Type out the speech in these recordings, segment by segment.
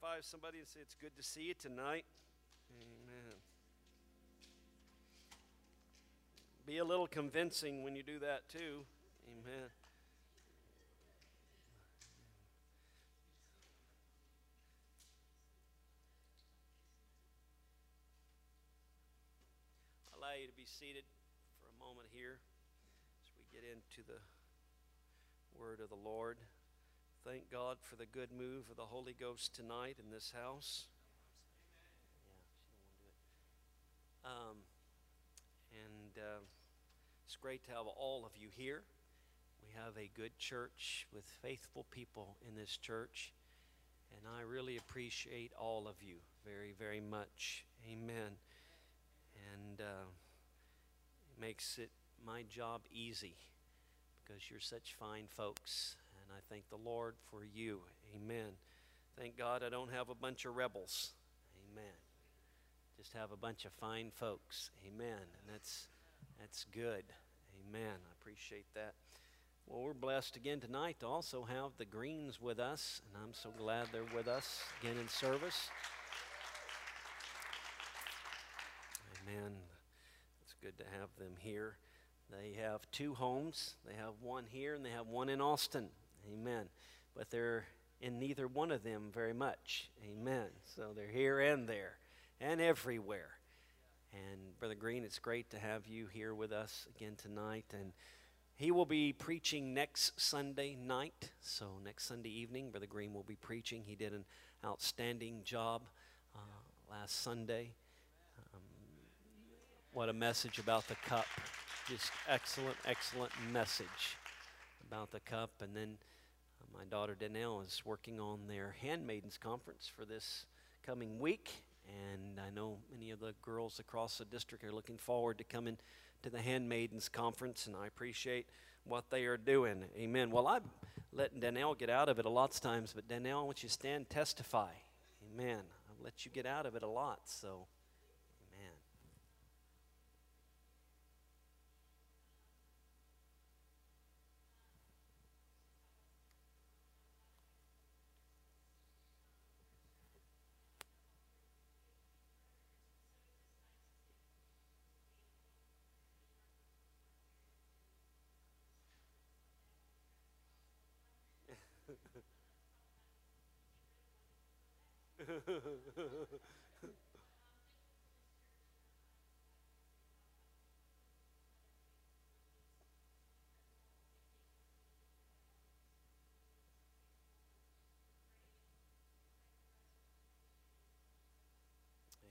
high five somebody and say, It's good to see you tonight. Amen. Be a little convincing when you do that, too. Amen. Allow you to be seated for a moment here as we get into the word of the Lord. Thank God for the good move of the Holy Ghost tonight in this house. Yeah, Um, and uh, it's great to have all of you here. We have a good church with faithful people in this church, and I really appreciate all of you very, very much. Amen. And uh, it makes it my job easy because you're such fine folks and I thank the Lord for you. Amen. Thank God I don't have a bunch of rebels. Amen. Just have a bunch of fine folks. Amen. And that's that's good. Amen. I appreciate that. Well, we're blessed again tonight to also have the Greens with us, and I'm so glad they're with us again in service. Amen. It's good to have them here. They have two homes. They have one here and they have one in Austin. Amen. But they're in neither one of them very much. Amen. So they're here and there and everywhere. And Brother Green, it's great to have you here with us again tonight. And he will be preaching next Sunday night. So next Sunday evening, Brother Green will be preaching. He did an outstanding job uh, last Sunday. Um, what a message about the cup. Just excellent, excellent message about the cup. And then my daughter Danelle is working on their handmaidens conference for this coming week, and I know many of the girls across the district are looking forward to coming to the handmaidens conference, and I appreciate what they are doing. Amen. Well, I'm letting Danelle get out of it a lot of times, but Danelle, I want you to stand testify. Amen. I've let you get out of it a lot, so.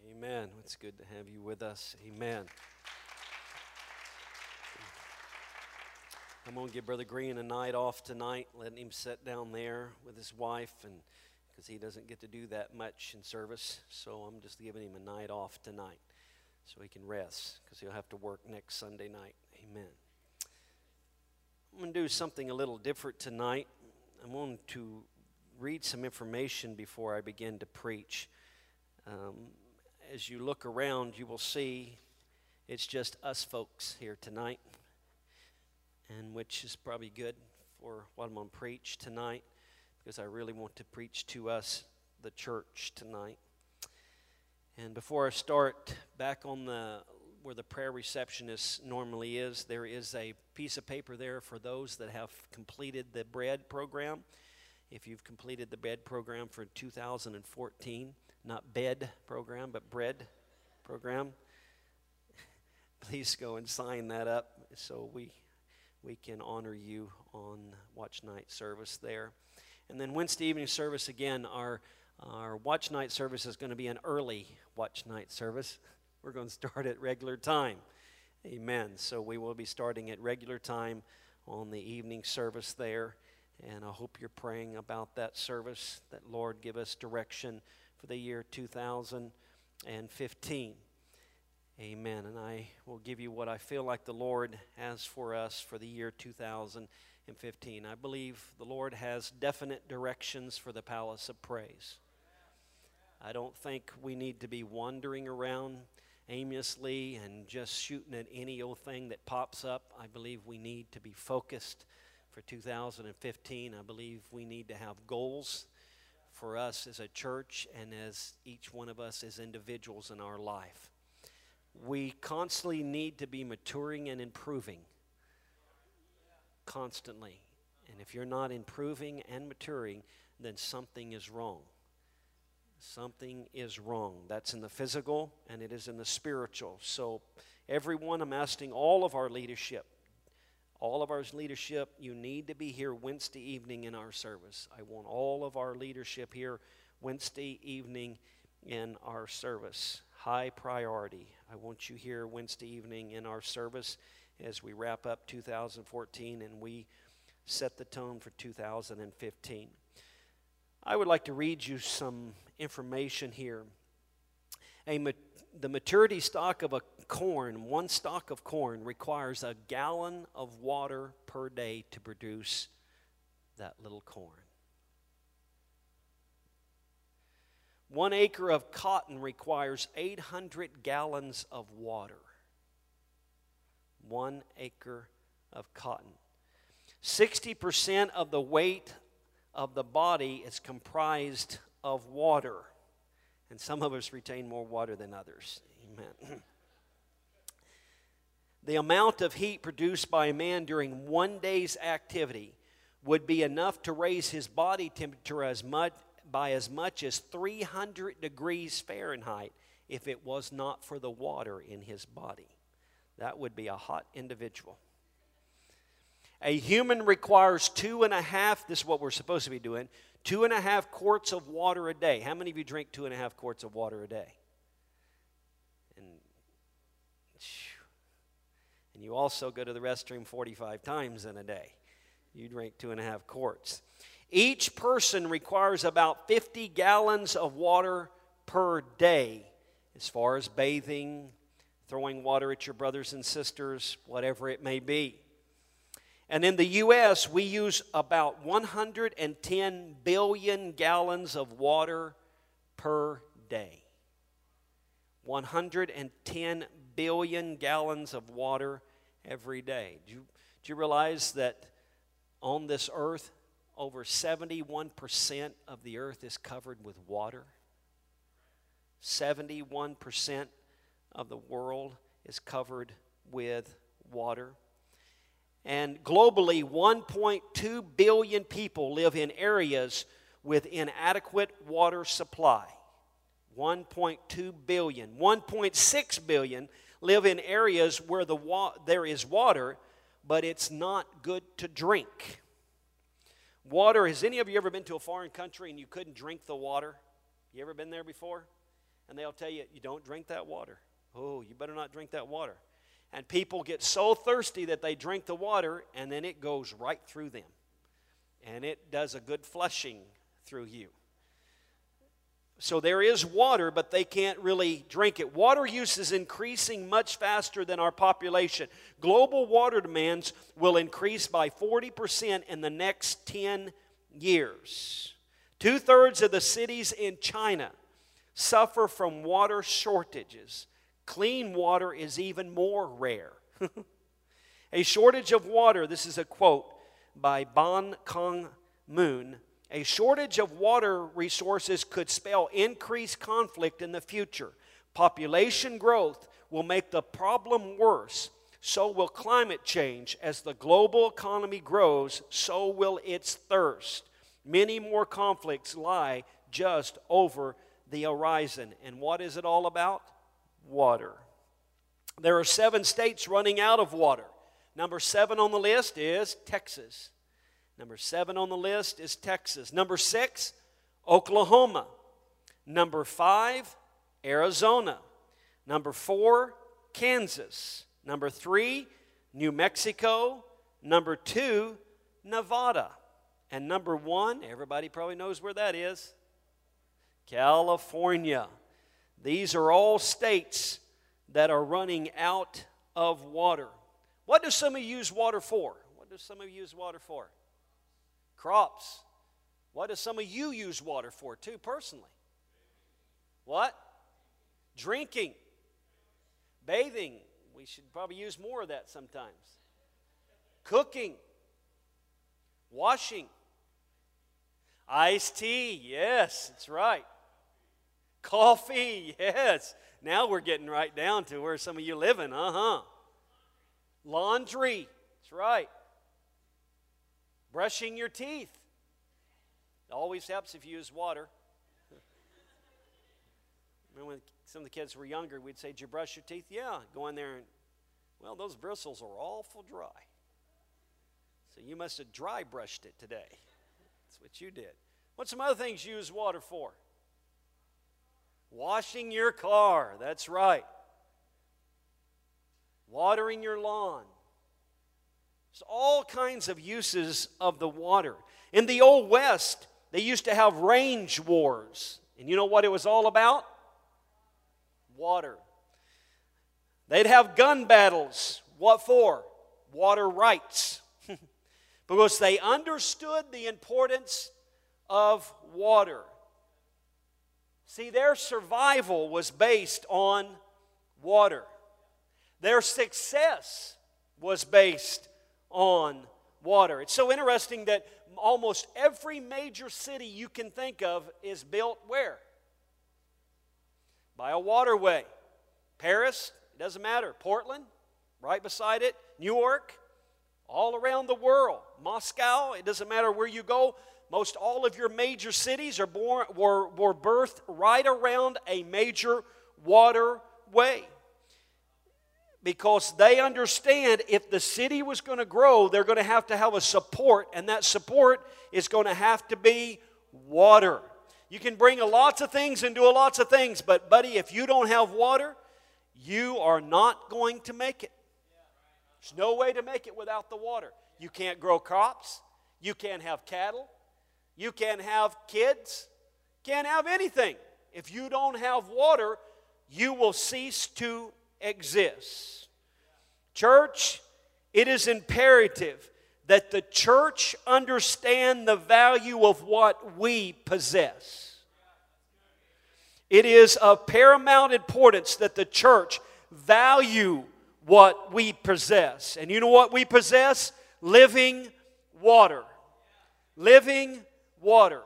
Amen. It's good to have you with us. Amen. I'm going to give Brother Green a night off tonight, letting him sit down there with his wife and because he doesn't get to do that much in service. So I'm just giving him a night off tonight so he can rest because he'll have to work next Sunday night. Amen. I'm going to do something a little different tonight. I'm going to read some information before I begin to preach. Um, as you look around, you will see it's just us folks here tonight, and which is probably good for what I'm going to preach tonight because I really want to preach to us, the church, tonight. And before I start, back on the where the prayer receptionist normally is, there is a piece of paper there for those that have completed the bread program. If you've completed the bread program for 2014, not bed program, but bread program, please go and sign that up so we we can honor you on watch night service there. And then Wednesday evening service again, our, our watch night service is going to be an early watch night service. We're going to start at regular time. Amen. So we will be starting at regular time on the evening service there. And I hope you're praying about that service, that Lord give us direction for the year 2015. Amen. And I will give you what I feel like the Lord has for us for the year 2015 and 15. I believe the Lord has definite directions for the palace of praise. I don't think we need to be wandering around aimlessly and just shooting at any old thing that pops up. I believe we need to be focused for 2015. I believe we need to have goals for us as a church and as each one of us as individuals in our life. We constantly need to be maturing and improving. Constantly. And if you're not improving and maturing, then something is wrong. Something is wrong. That's in the physical and it is in the spiritual. So, everyone, I'm asking all of our leadership, all of our leadership, you need to be here Wednesday evening in our service. I want all of our leadership here Wednesday evening in our service. High priority. I want you here Wednesday evening in our service as we wrap up 2014 and we set the tone for 2015. I would like to read you some information here. A, the maturity stock of a corn, one stalk of corn, requires a gallon of water per day to produce that little corn. One acre of cotton requires 800 gallons of water. One acre of cotton. 60% of the weight of the body is comprised of water. And some of us retain more water than others. Amen. the amount of heat produced by a man during one day's activity would be enough to raise his body temperature as much, by as much as 300 degrees Fahrenheit if it was not for the water in his body. That would be a hot individual. A human requires two and a half, this is what we're supposed to be doing, two and a half quarts of water a day. How many of you drink two and a half quarts of water a day? And, and you also go to the restroom 45 times in a day. You drink two and a half quarts. Each person requires about 50 gallons of water per day as far as bathing, throwing water at your brothers and sisters, whatever it may be. And in the U.S., we use about 110 billion gallons of water per day. 110 billion gallons of water every day. Do you, do you realize that on this earth, over 71% of the earth is covered with water? 71% of the world is covered with water. And globally, 1.2 billion people live in areas with inadequate water supply. 1.2 billion. 1.6 billion live in areas where the wa- there is water, but it's not good to drink. Water, has any of you ever been to a foreign country and you couldn't drink the water? You ever been there before? And they'll tell you, you don't drink that water. Oh, you better not drink that water. And people get so thirsty that they drink the water, and then it goes right through them. And it does a good flushing through you. So there is water, but they can't really drink it. Water use is increasing much faster than our population. Global water demands will increase by 40% in the next 10 years. Two thirds of the cities in China suffer from water shortages. Clean water is even more rare. a shortage of water, this is a quote by Ban Kong Moon. A shortage of water resources could spell increased conflict in the future. Population growth will make the problem worse. So will climate change. As the global economy grows, so will its thirst. Many more conflicts lie just over the horizon. And what is it all about? Water. There are seven states running out of water. Number seven on the list is Texas. Number seven on the list is Texas. Number six, Oklahoma. Number five, Arizona. Number four, Kansas. Number three, New Mexico. Number two, Nevada. And number one, everybody probably knows where that is California. These are all states that are running out of water. What do some of you use water for? What do some of you use water for? Crops. What do some of you use water for, too, personally? What? Drinking. Bathing. We should probably use more of that sometimes. Cooking. Washing. Iced tea, yes, that's right. Coffee, yes. Now we're getting right down to where some of you living, uh huh. Laundry, that's right. Brushing your teeth. It always helps if you use water. Remember when some of the kids were younger, we'd say, Did you brush your teeth? Yeah. Go in there and, well, those bristles are awful dry. So you must have dry brushed it today. That's what you did. What's some other things you use water for? Washing your car. That's right. Watering your lawn. There's all kinds of uses of the water. In the Old West, they used to have range wars. And you know what it was all about? Water. They'd have gun battles. What for? Water rights. because they understood the importance of water. See, their survival was based on water. Their success was based on water. It's so interesting that almost every major city you can think of is built where? By a waterway. Paris, it doesn't matter. Portland, right beside it. New York, all around the world. Moscow, it doesn't matter where you go. Most all of your major cities are born, were, were birthed right around a major waterway because they understand if the city was going to grow, they're going to have to have a support, and that support is going to have to be water. You can bring a lots of things and do lots of things, but buddy, if you don't have water, you are not going to make it. There's no way to make it without the water. You can't grow crops, you can't have cattle, you can't have kids, can't have anything. If you don't have water, you will cease to exist. Church, it is imperative that the church understand the value of what we possess. It is of paramount importance that the church value what we possess. And you know what we possess? Living water. Living water.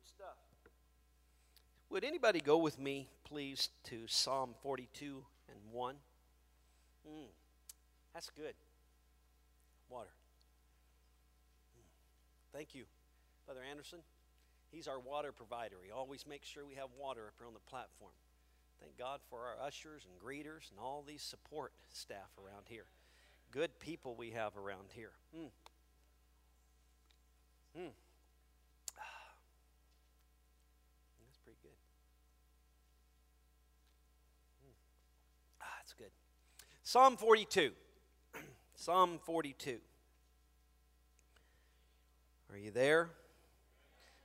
Good stuff. Would anybody go with me, please, to Psalm 42 and 1? Mm, that's good. Water. Mm. Thank you, Brother Anderson. He's our water provider. He always makes sure we have water up here on the platform. Thank God for our ushers and greeters and all these support staff around here. Good people we have around here. Mm. Mm. Psalm 42. Psalm 42. Are you there?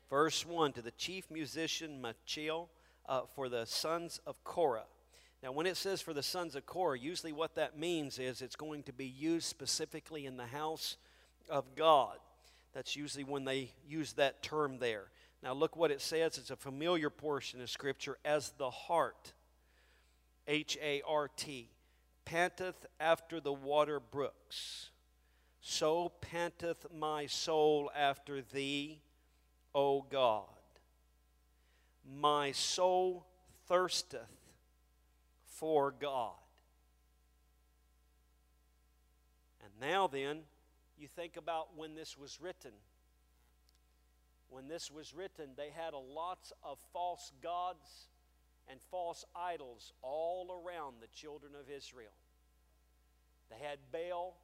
Verse 1 To the chief musician Maschil uh, for the sons of Korah. Now, when it says for the sons of Korah, usually what that means is it's going to be used specifically in the house of God. That's usually when they use that term there. Now, look what it says. It's a familiar portion of Scripture as the heart. H A R T panteth after the water brooks, so panteth my soul after thee, O God. My soul thirsteth for God. And now then, you think about when this was written. When this was written, they had a lots of false gods and false idols all around the children of Israel. They had Baal,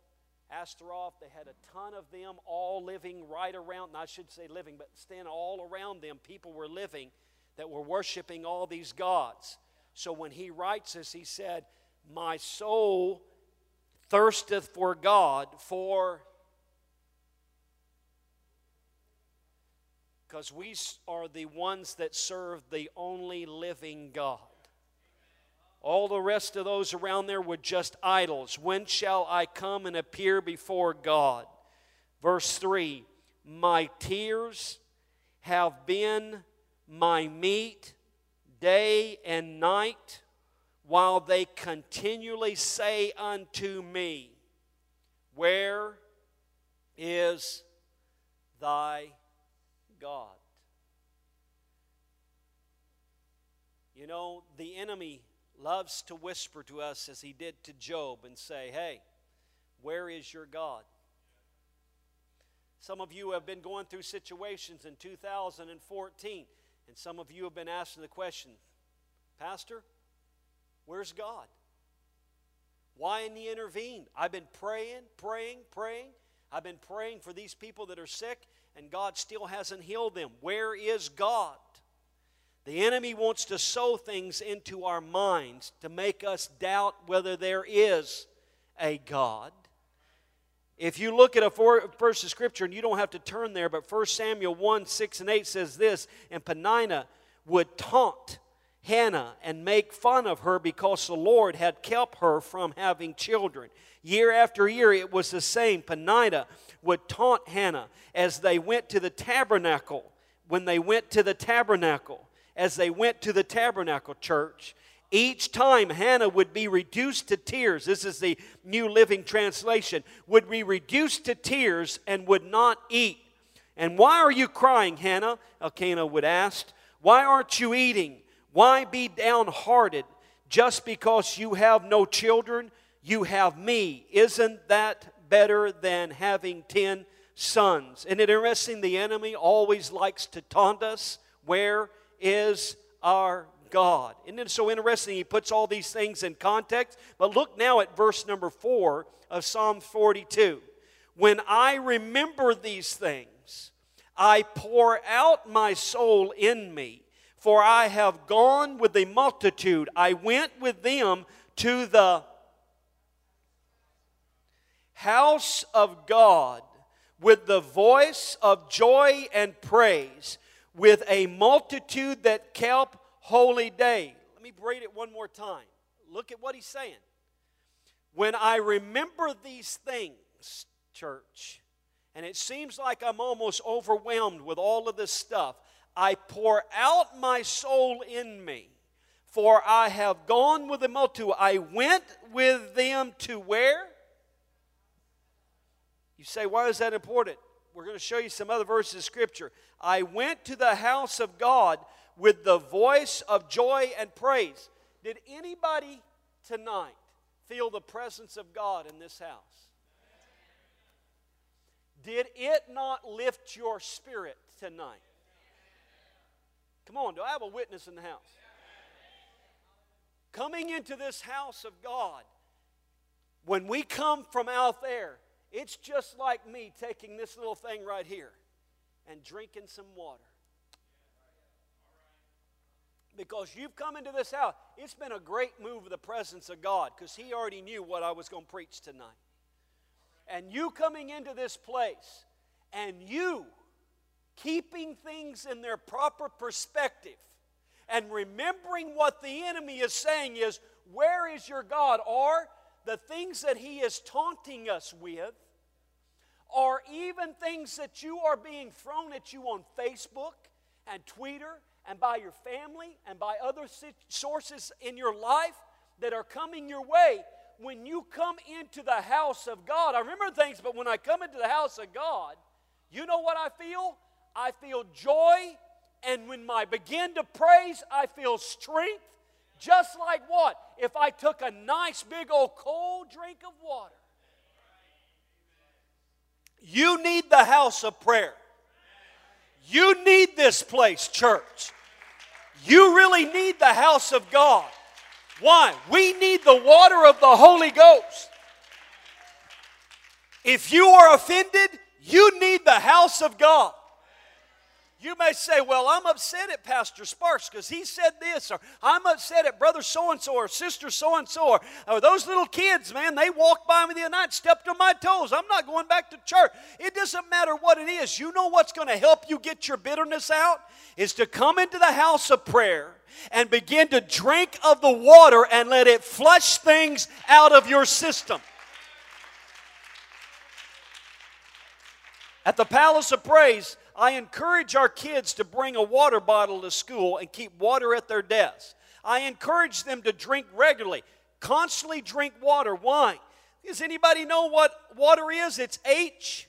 Astaroth, they had a ton of them all living right around, and I should say living, but standing all around them. People were living that were worshiping all these gods. So when he writes this, he said, My soul thirsteth for God, for because we are the ones that serve the only living God. All the rest of those around there were just idols. When shall I come and appear before God? Verse 3 My tears have been my meat day and night, while they continually say unto me, Where is thy God? You know, the enemy loves to whisper to us as he did to Job and say, Hey, where is your God? Some of you have been going through situations in 2014 and some of you have been asking the question, Pastor, where's God? Why didn't He intervene? I've been praying, praying, praying. I've been praying for these people that are sick, and God still hasn't healed them. Where is God? The enemy wants to sow things into our minds to make us doubt whether there is a God. If you look at a verse of Scripture, and you don't have to turn there, but 1 Samuel 1 6 and 8 says this, and Peninnah would taunt Hannah and make fun of her because the Lord had kept her from having children. Year after year, it was the same. Peninnah would taunt Hannah as they went to the tabernacle. When they went to the tabernacle, as they went to the tabernacle church, each time Hannah would be reduced to tears, this is the New Living Translation, would be reduced to tears and would not eat. And why are you crying, Hannah? Elkanah would ask. Why aren't you eating? Why be downhearted? Just because you have no children, you have me. Isn't that better than having ten sons? Isn't it interesting? The enemy always likes to taunt us. Where is our God. Isn't it so interesting? He puts all these things in context. But look now at verse number four of Psalm 42. When I remember these things, I pour out my soul in me, for I have gone with the multitude. I went with them to the house of God with the voice of joy and praise, with a multitude that kept holy day. Let me read it one more time. Look at what he's saying. When I remember these things, church, and it seems like I'm almost overwhelmed with all of this stuff, I pour out my soul in me. For I have gone with the multitude. I went with them to where? You say, why is that important? We're going to show you some other verses of Scripture. I went to the house of God with the voice of joy and praise. Did anybody tonight feel the presence of God in this house? Did it not lift your spirit tonight? Come on, do I have a witness in the house? Coming into this house of God, when we come from out there, it's just like me taking this little thing right here and drinking some water because you've come into this house. It's been a great move of the presence of God because He already knew what I was going to preach tonight. And you coming into this place and you keeping things in their proper perspective and remembering what the enemy is saying is, Where is your God? Or the things that He is taunting us with, or even things that you are being thrown at you on Facebook and Twitter and by your family and by other sources in your life that are coming your way, when you come into the house of God, I remember things, but when I come into the house of God, you know what I feel? I feel joy, and when I begin to praise, I feel strength. Just like what? If I took a nice big old cold drink of water. You need the house of prayer. You need this place, church. You really need the house of God. Why? We need the water of the Holy Ghost. If you are offended, you need the house of God. You may say, Well, I'm upset at Pastor Sparks because he said this, or I'm upset at brother so and so, or sister so and so, or oh, those little kids, man, they walked by me the other night, stepped on my toes. I'm not going back to church. It doesn't matter what it is. You know what's going to help you get your bitterness out? Is to come into the house of prayer and begin to drink of the water and let it flush things out of your system. At the Palace of Praise, I encourage our kids to bring a water bottle to school and keep water at their desk. I encourage them to drink regularly, constantly drink water. Why? Does anybody know what water is? It's H.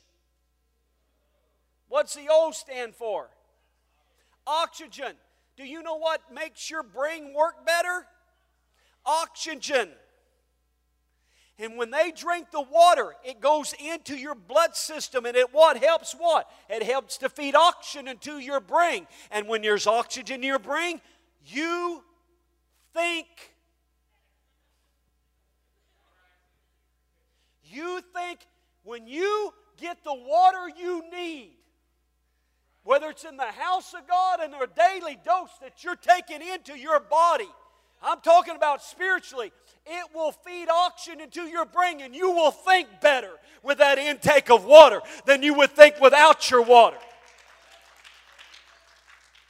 What's the O stand for? Oxygen. Do you know what makes your brain work better? Oxygen. And when they drink the water, it goes into your blood system and it what helps what? It helps to feed oxygen into your brain. And when there's oxygen in your brain, you think. You think when you get the water you need, whether it's in the house of God and a daily dose that you're taking into your body, I'm talking about spiritually. It will feed oxygen into your brain, and you will think better with that intake of water than you would think without your water.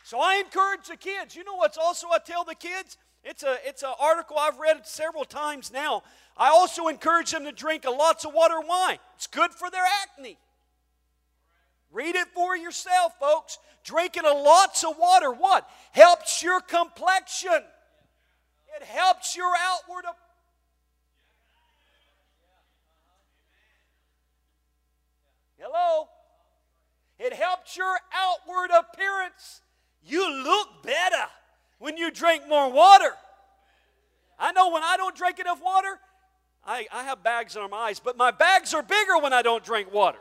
So I encourage the kids. You know what's also I tell the kids? It's a it's an article I've read several times now. I also encourage them to drink a lots of water wine. It's good for their acne. Read it for yourself, folks. Drinking a lots of water, what? Helps your complexion. It helps your outward Hello? It helps your outward appearance. You look better when you drink more water. I know when I don't drink enough water, I, I have bags on my eyes, but my bags are bigger when I don't drink water.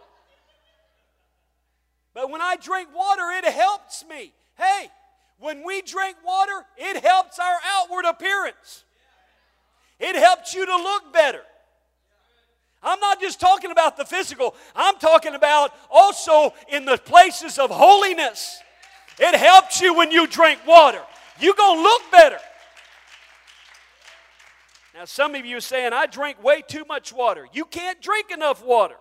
But when I drink water, it helps me. Hey, when we drink water, it helps our outward appearance. It helps you to look better. I'm not just talking about the physical, I'm talking about also in the places of holiness. It helps you when you drink water. You're going to look better. Now, some of you are saying, I drink way too much water. You can't drink enough water.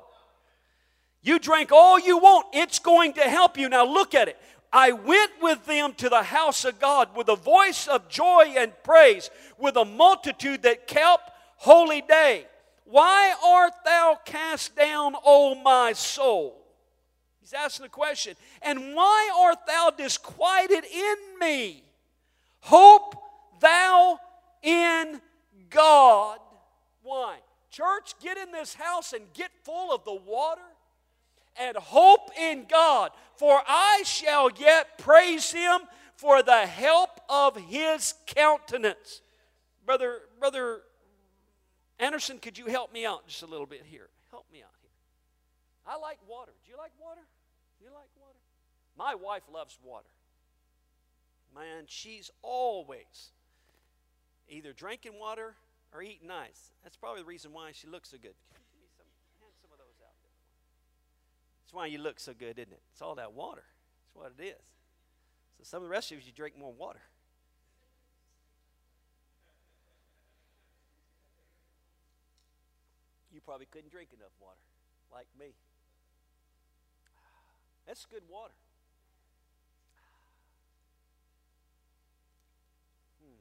You drink all you want, it's going to help you. Now, look at it. I went with them to the house of God with a voice of joy and praise, with a multitude that kept holy day. Why art thou cast down, O my soul? He's asking the question. And why art thou disquieted in me? Hope thou in God. Why? Church, get in this house and get full of the water and hope in God, for I shall yet praise him for the help of his countenance. Brother, brother Anderson, could you help me out just a little bit here? Help me out here. I like water. Do you like water? You like water? My wife loves water. Man, she's always either drinking water or eating ice. That's probably the reason why she looks so good. Hand some of those out. That's why you look so good, isn't it? It's all that water. That's what it is. So some of the rest of you, you drink more water. You probably couldn't drink enough water, like me. That's good water. Hmm.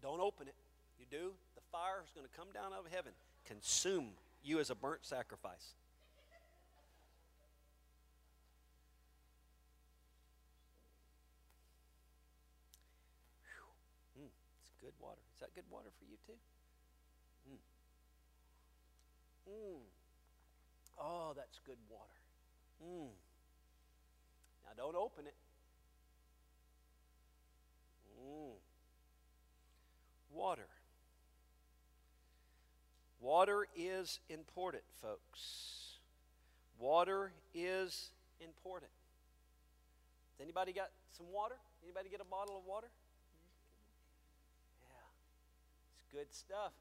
Don't open it. You do, the fire is going to come down out of heaven, consume you as a burnt sacrifice. good water. Is that good water for you too? Mm. Mm. Oh, that's good water. Mm. Now, don't open it. Mm. Water. Water is important, folks. Water is important. Has anybody got some water? Anybody get a bottle of water? Yeah. It's good stuff.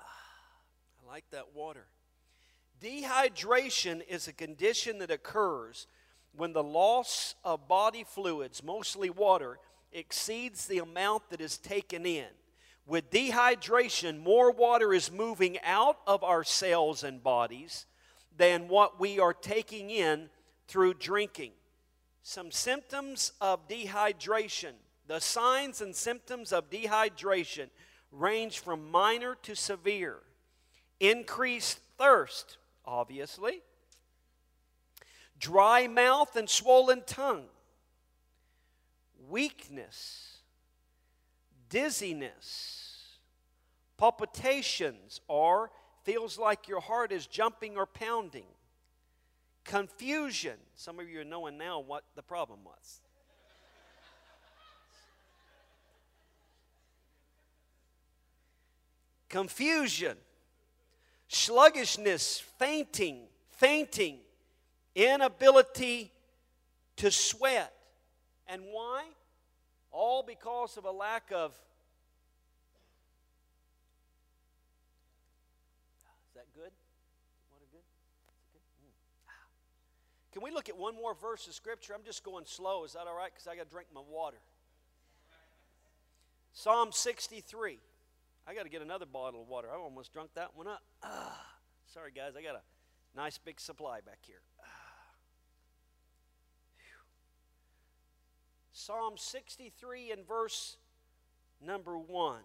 Ah, I like that water. Dehydration is a condition that occurs when the loss of body fluids, mostly water, exceeds the amount that is taken in. With dehydration, more water is moving out of our cells and bodies than what we are taking in through drinking. Some symptoms of dehydration. The signs and symptoms of dehydration range from minor to severe. Increased thirst, obviously, dry mouth and swollen tongue, weakness, dizziness, palpitations, or feels like your heart is jumping or pounding, confusion. Some of you are knowing now what the problem was. Confusion sluggishness, fainting, fainting, inability to sweat. And why? All because of a lack of. Is that good? Water good? good? Mm. Can we look at one more verse of Scripture? I'm just going slow. Is that all right? Because I got to drink my water. Psalm 63. I got to get another bottle of water. I almost drunk that one up. Ah, sorry, guys. I got a nice big supply back here. Ah. Psalm 63 and verse number 1.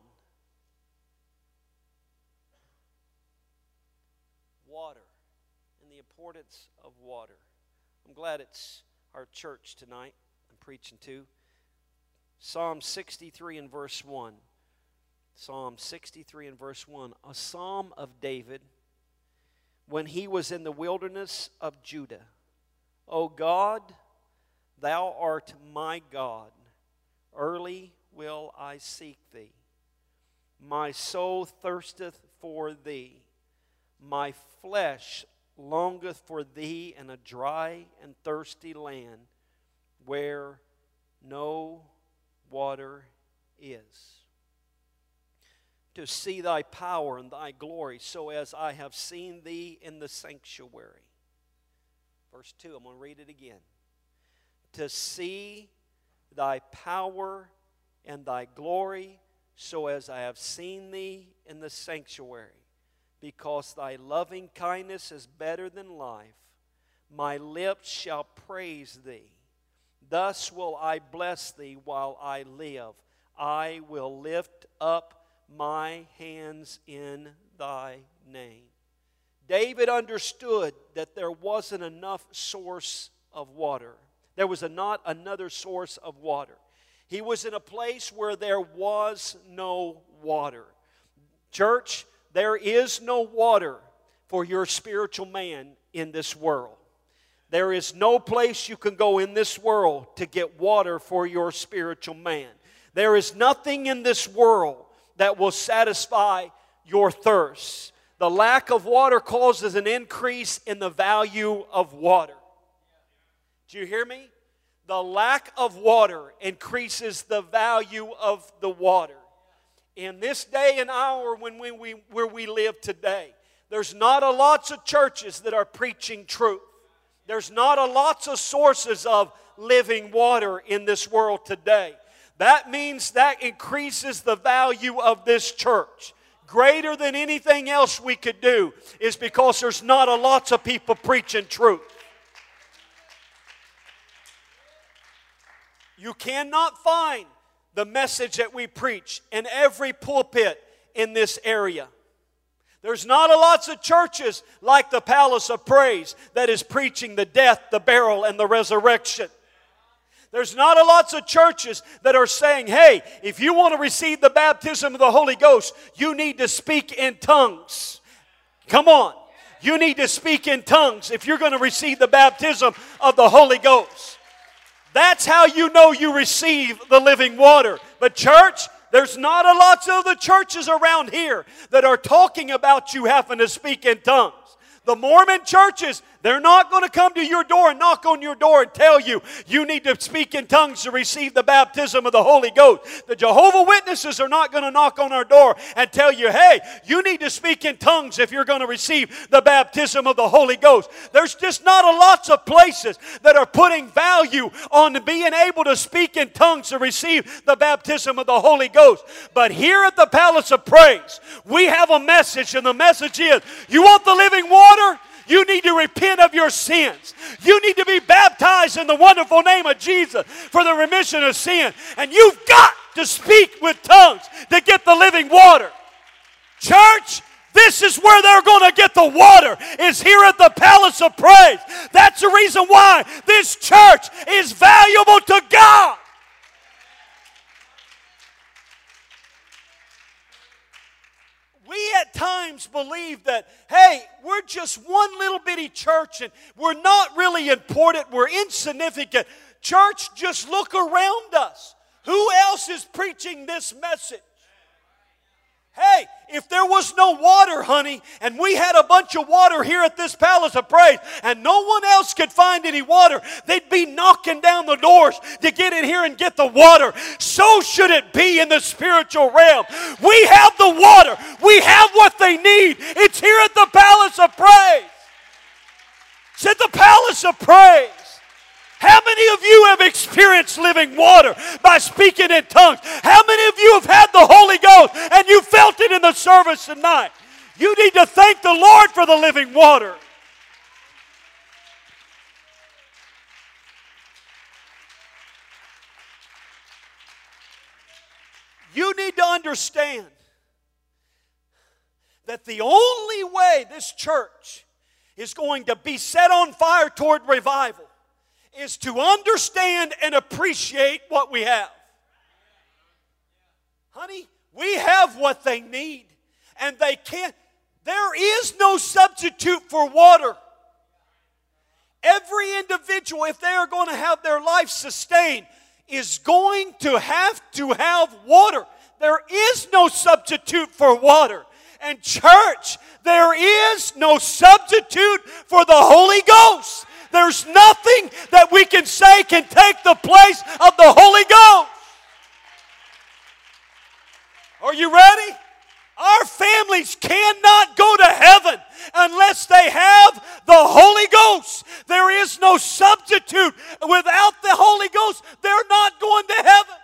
Water and the importance of water. I'm glad it's our church tonight I'm preaching to. Psalm 63 and verse 1. Psalm 63 and verse 1, a psalm of David when he was in the wilderness of Judah. O God, thou art my God. Early will I seek thee. My soul thirsteth for thee. My flesh longeth for thee in a dry and thirsty land where no water is to see thy power and thy glory, so as I have seen thee in the sanctuary. Verse 2, I'm going to read it again. To see thy power and thy glory, so as I have seen thee in the sanctuary. Because thy loving kindness is better than life, my lips shall praise thee. Thus will I bless thee while I live. I will lift up my hands in thy name. David understood that there wasn't enough source of water. There was not another source of water. He was in a place where there was no water. Church, there is no water for your spiritual man in this world. There is no place you can go in this world to get water for your spiritual man. There is nothing in this world that will satisfy your thirst. The lack of water causes an increase in the value of water. Do you hear me? The lack of water increases the value of the water. In this day and hour when we, we, where we live today, there's not a lots of churches that are preaching truth. There's not a lots of sources of living water in this world today. That means that increases the value of this church. Greater than anything else we could do is because there's not a lots of people preaching truth. You cannot find the message that we preach in every pulpit in this area. There's not a lots of churches like the Palace of Praise that is preaching the death, the burial, and the resurrection. There's not a lots of churches that are saying, hey, if you want to receive the baptism of the Holy Ghost, you need to speak in tongues. Come on. You need to speak in tongues if you're going to receive the baptism of the Holy Ghost. That's how you know you receive the living water. But, church, there's not a lots of the churches around here that are talking about you having to speak in tongues. The Mormon churches, they're not going to come to your door and knock on your door and tell you you need to speak in tongues to receive the baptism of the Holy Ghost. The Jehovah Witnesses are not going to knock on our door and tell you, hey, you need to speak in tongues if you're going to receive the baptism of the Holy Ghost. There's just not a lots of places that are putting value on being able to speak in tongues to receive the baptism of the Holy Ghost. But here at the Palace of Praise, we have a message, and the message is you want the living water? You need to repent of your sins. You need to be baptized in the wonderful name of Jesus for the remission of sin. And you've got to speak with tongues to get the living water. Church, this is where they're going to get the water, is here at the Palace of Praise. That's the reason why this church is valuable to God. We at times believe that, hey, we're just one little bitty church and we're not really important, we're insignificant. Church, just look around us. Who else is preaching this message? Hey, if there was no water, honey, and we had a bunch of water here at this palace of praise, and no one else could find any water, they'd be knocking down the doors to get in here and get the water. So should it be in the spiritual realm. We have the water, we have what they need. It's here at the palace of praise. It's at the palace of praise. How many of you have experienced living water by speaking in tongues? How many of you have had the Holy Ghost and you felt it in the service tonight? You need to thank the Lord for the living water. You need to understand that the only way this church is going to be set on fire toward revival is to understand and appreciate what we have. Honey, we have what they need, and they can't. There is no substitute for water. Every individual, if they are going to have their life sustained, is going to have to have water. There is no substitute for water. And, church, there is no substitute for the Holy Ghost. There's nothing that we can say can take the place of the Holy Ghost. Are you ready? Our families cannot go to heaven unless they have the Holy Ghost. There is no substitute. Without the Holy Ghost, they're not going to heaven.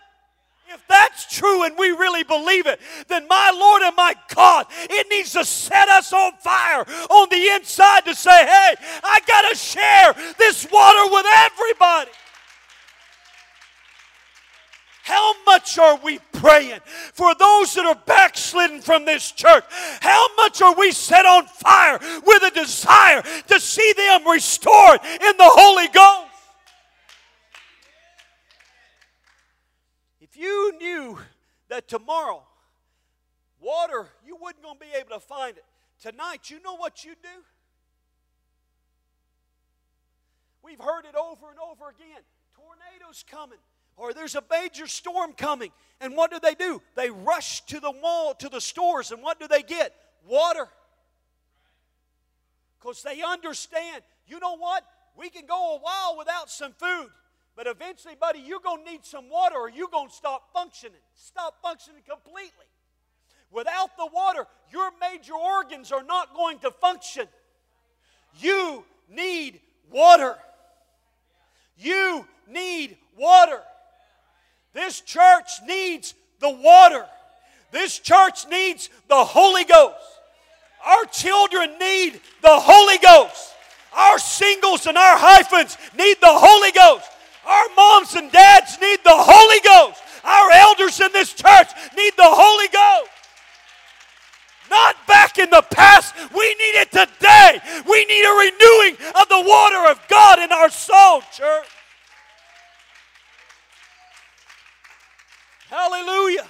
If that's true and we really believe it, then my Lord and my God, it needs to set us on fire on the inside to say, hey, I got to share this water with everybody. How much are we praying for those that are backslidden from this church? How much are we set on fire with a desire to see them restored in the Holy Ghost? You knew that tomorrow water, you wasn't going to be able to find it. Tonight, you know what you do? We've heard it over and over again. Tornadoes coming, or there's a major storm coming. And what do they do? They rush to the wall, to the stores, and what do they get? Water. Because they understand, you know what? We can go a while without some food. But eventually, buddy, you're going to need some water or you're going to stop functioning. Stop functioning completely. Without the water, your major organs are not going to function. You need water. You need water. This church needs the water. This church needs the Holy Ghost. Our children need the Holy Ghost. Our singles and our hyphens need the Holy Ghost. Our moms and dads need the Holy Ghost. Our elders in this church need the Holy Ghost. Not back in the past. We need it today. We need a renewing of the water of God in our soul, church. Hallelujah.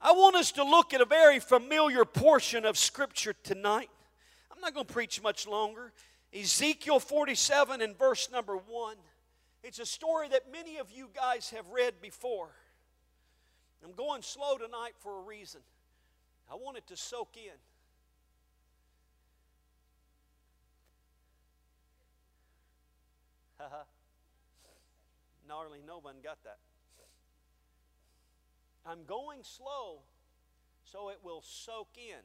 I want us to look at a very familiar portion of Scripture tonight. I'm not going to preach much longer. Ezekiel 47 and verse number 1. It's a story that many of you guys have read before. I'm going slow tonight for a reason. I want it to soak in. Gnarly, no one got that. I'm going slow so it will soak in.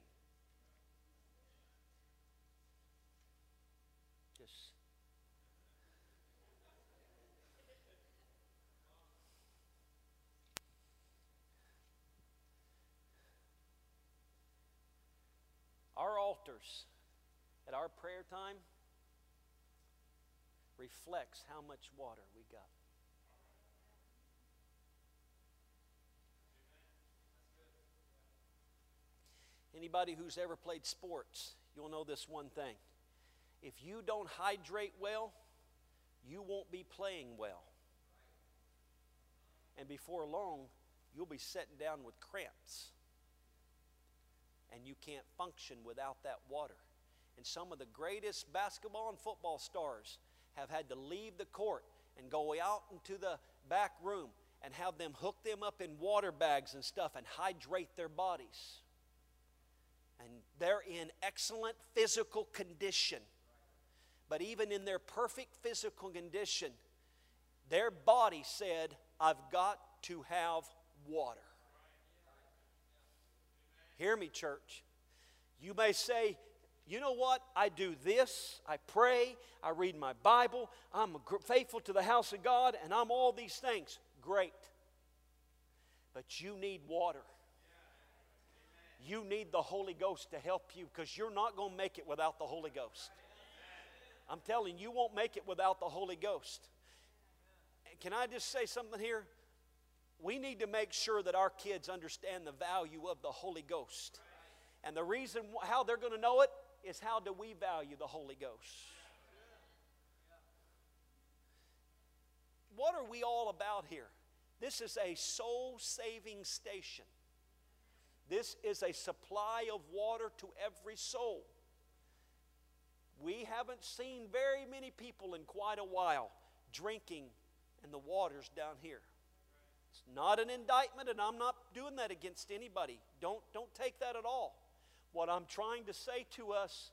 Just Our altars at our prayer time reflects how much water we got. Anybody who's ever played sports, you'll know this one thing. If you don't hydrate well, you won't be playing well. And before long, you'll be sitting down with cramps. And you can't function without that water. And some of the greatest basketball and football stars have had to leave the court and go out into the back room and have them hook them up in water bags and stuff and hydrate their bodies. And they're in excellent physical condition. But even in their perfect physical condition, their body said, I've got to have water. Hear me, church. You may say, you know what? I do this, I pray, I read my Bible, I'm faithful to the house of God, and I'm all these things. Great. But you need water. You need the Holy Ghost to help you because you're not going to make it without the Holy Ghost. I'm telling you, you won't make it without the Holy Ghost. Can I just say something here? We need to make sure that our kids understand the value of the Holy Ghost. And the reason how they're going to know it is how do we value the Holy Ghost? What are we all about here? This is a soul saving station. This is a supply of water to every soul. We haven't seen very many people in quite a while drinking in the waters down here. It's not an indictment, and I'm not doing that against anybody. Don't, don't take that at all. What I'm trying to say to us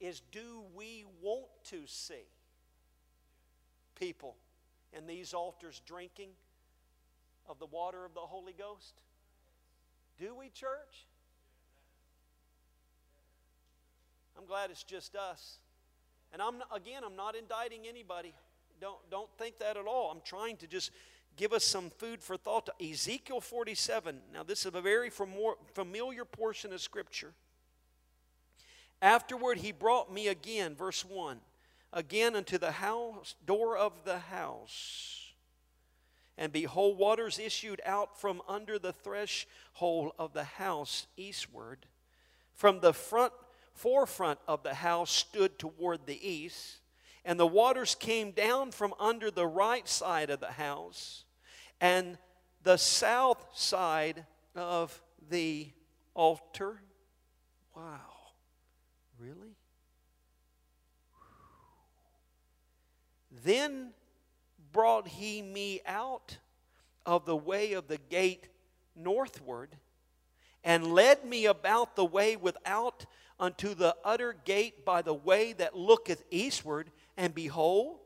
is do we want to see people in these altars drinking of the water of the Holy Ghost? Do we, church? I'm glad it's just us. And I'm again, I'm not indicting anybody. Don't don't think that at all. I'm trying to just give us some food for thought. Ezekiel 47. Now, this is a very familiar portion of Scripture. Afterward, he brought me again, verse 1, again unto the house, door of the house. And behold, waters issued out from under the threshold of the house eastward. From the front forefront of the house stood toward the east, and the waters came down from under the right side of the house and the south side of the altar. Wow. Really? Then brought he me out of the way of the gate northward and led me about the way without unto the utter gate by the way that looketh eastward, and behold,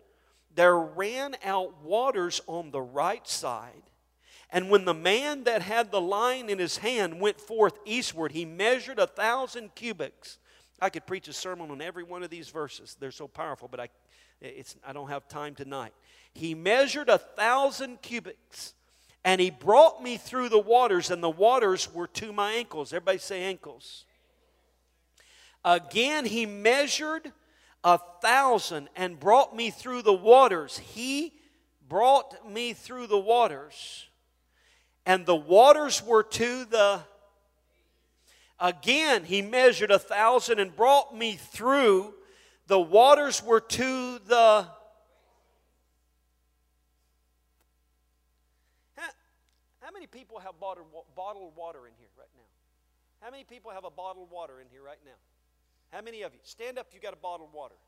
there ran out waters on the right side. And when the man that had the line in his hand went forth eastward, he measured a thousand cubits. I could preach a sermon on every one of these verses. They're so powerful, but I, it's, I don't have time tonight. He measured a thousand cubits, and he brought me through the waters, and the waters were to my ankles. Everybody say ankles. Again, he measured a thousand and brought me through the waters. He brought me through the waters. And the waters were to the. Again, he measured a thousand and brought me through. The waters were to the. How many people have bottled, bottled water in here right now? How many people have a bottled water in here right now? How many of you? Stand up, you got a bottled water.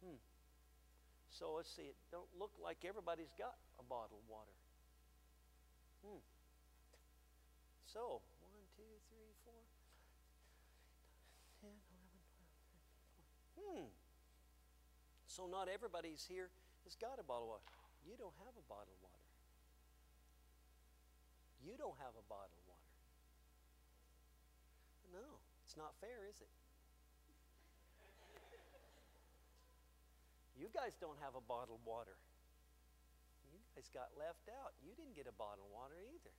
Hmm. So let's see, it don't look like everybody's got a bottled water. Hmm. So, one, two, three, four, 10, 11, 12, 13, 14. Hmm. So, not everybody's here has got a bottle of water. You don't have a bottle of water. You don't have a bottle of water. No, it's not fair, is it? You guys don't have a bottle of water. You guys got left out. You didn't get a bottle of water either.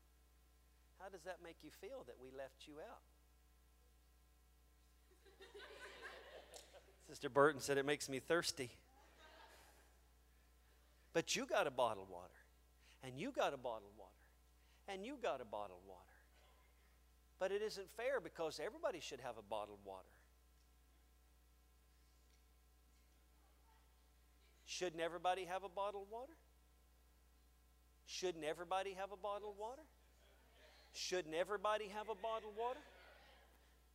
How does that make you feel that we left you out? Sister Burton said it makes me thirsty. But you got a bottle of water, and you got a bottle of water, and you got a bottle of water. But it isn't fair because everybody should have a bottle of water. Shouldn't everybody have a bottle of water? Shouldn't everybody have a bottle of water? Shouldn't everybody have a bottle of water?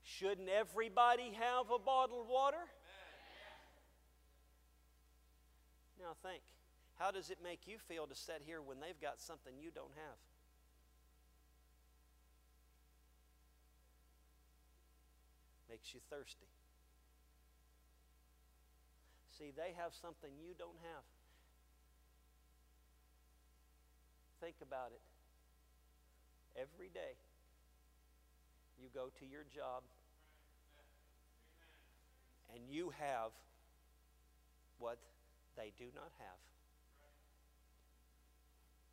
Shouldn't everybody have a bottle of water? Now think. How does it make you feel to sit here when they've got something you don't have? Makes you thirsty. See, they have something you don't have. Think about it. Every day, you go to your job and you have what they do not have.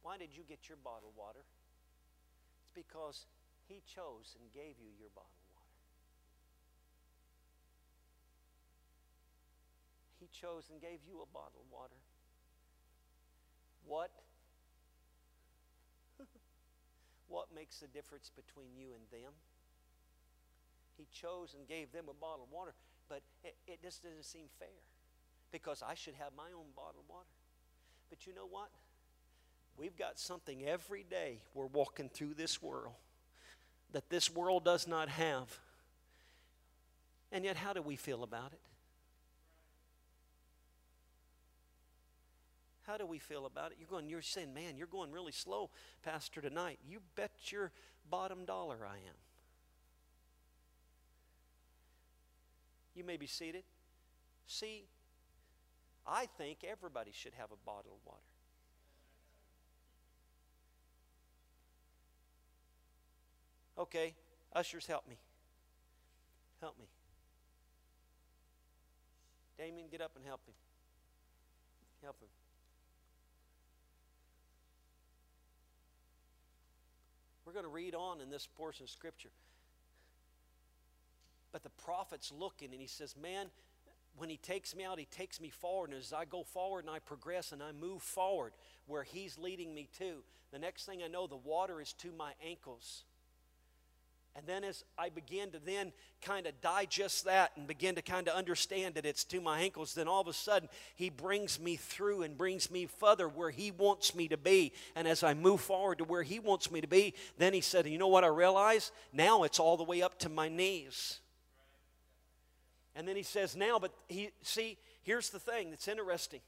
Why did you get your bottled water? It's because He chose and gave you your bottled water. He chose and gave you a bottled water. What? what makes the difference between you and them? He chose and gave them a bottle of water, but it, it just doesn't seem fair because I should have my own bottled water. But you know what? We've got something every day we're walking through this world that this world does not have. And yet, how do we feel about it? How do we feel about it? You're going, you're saying, man, you're going really slow, Pastor, tonight. You bet your bottom dollar I am. You may be seated. See, I think everybody should have a bottle of water. Okay, ushers, help me. Help me. Damien, get up and help him. Help him. We're going to read on in this portion of Scripture. But the prophet's looking and he says, Man, when he takes me out, he takes me forward. And as I go forward and I progress and I move forward where he's leading me to, the next thing I know, the water is to my ankles. And then as I begin to then kind of digest that and begin to kind of understand that it's to my ankles, then all of a sudden he brings me through and brings me further where he wants me to be. And as I move forward to where he wants me to be, then he said, You know what I realize? Now it's all the way up to my knees. And then he says, Now, but he see, here's the thing that's interesting.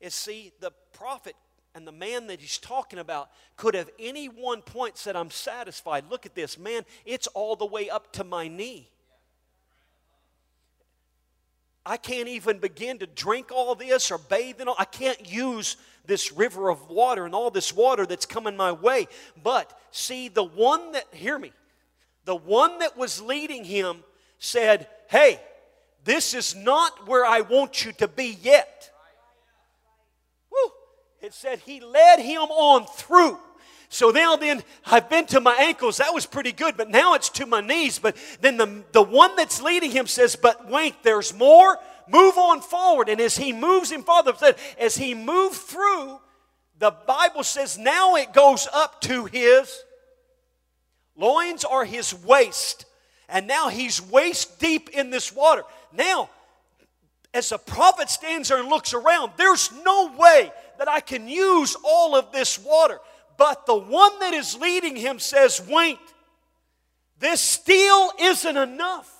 Is see, the prophet and the man that he's talking about could have any one point said, I'm satisfied. Look at this, man, it's all the way up to my knee. I can't even begin to drink all this or bathe in all. I can't use this river of water and all this water that's coming my way. But see, the one that, hear me, the one that was leading him said, Hey, this is not where I want you to be yet it said he led him on through. So now then, I've been to my ankles. That was pretty good, but now it's to my knees. But then the, the one that's leading him says, But wait, there's more. Move on forward. And as he moves him forward, as he moved through, the Bible says now it goes up to his loins or his waist. And now he's waist deep in this water. Now, as the prophet stands there and looks around, there's no way that I can use all of this water. But the one that is leading him says, Wait, this still isn't enough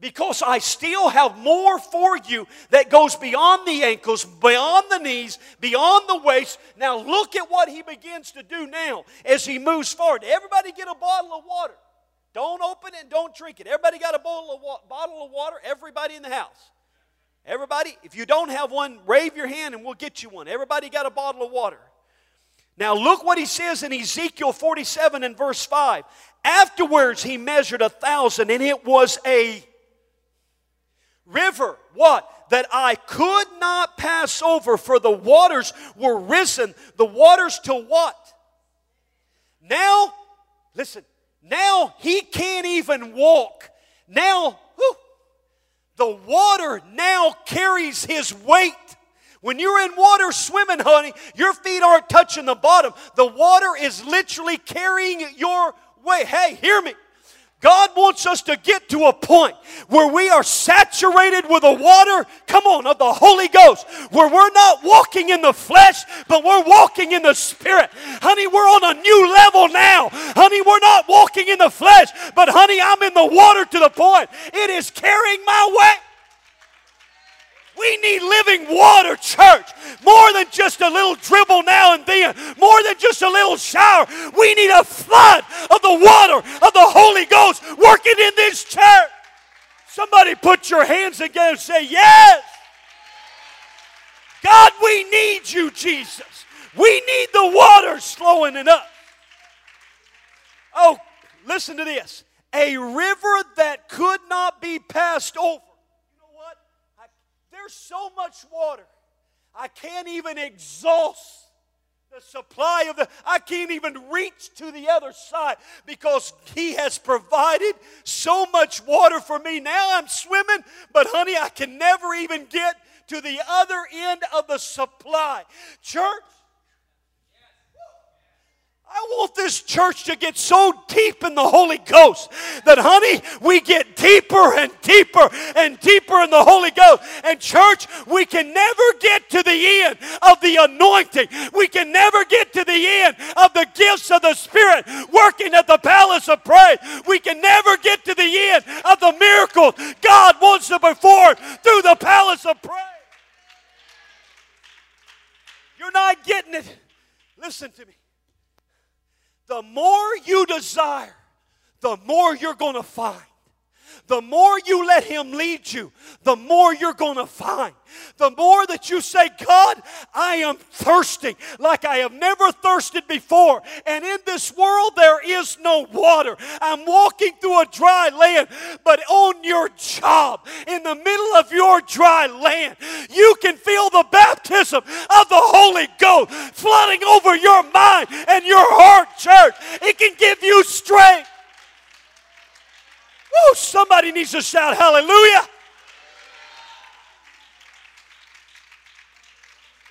because I still have more for you that goes beyond the ankles, beyond the knees, beyond the waist. Now, look at what he begins to do now as he moves forward. Everybody get a bottle of water. Don't open it and don't drink it. Everybody got a bottle of, wa- bottle of water? Everybody in the house. Everybody, if you don't have one, wave your hand and we'll get you one. Everybody got a bottle of water. Now, look what he says in Ezekiel 47 and verse 5. Afterwards, he measured a thousand, and it was a river. What? That I could not pass over, for the waters were risen. The waters to what? Now, listen, now he can't even walk. Now, the water now carries his weight. When you're in water swimming, honey, your feet aren't touching the bottom. The water is literally carrying your weight. Hey, hear me. God wants us to get to a point where we are saturated with the water, come on, of the Holy Ghost, where we're not walking in the flesh, but we're walking in the Spirit. Honey, we're on a new level now. Honey, we're not walking in the flesh, but honey, I'm in the water to the point it is carrying my weight. We need living water, church. More than just a little dribble now and then, more than just a little shower. We need a flood of the water of the Holy Ghost working in this church. Somebody put your hands together and say, Yes. God, we need you, Jesus. We need the water slowing it up. Oh, listen to this. A river that could not be passed over there's so much water. I can't even exhaust the supply of the I can't even reach to the other side because he has provided so much water for me. Now I'm swimming, but honey, I can never even get to the other end of the supply. Church, I want this church to get so deep in the Holy Ghost that, honey, we get deeper and deeper and deeper in the Holy Ghost. And, church, we can never get to the end of the anointing. We can never get to the end of the gifts of the Spirit working at the palace of praise. We can never get to the end of the miracles God wants to perform through the palace of praise. You're not getting it. Listen to me the more you desire, the more you're going to find. The more you let Him lead you, the more you're going to find. The more that you say, God, I am thirsting like I have never thirsted before. And in this world, there is no water. I'm walking through a dry land, but on your job, in the middle of your dry land, you can feel the baptism of the Holy Ghost flooding over your mind and your heart, church. It can give you strength. Woo, somebody needs to shout hallelujah.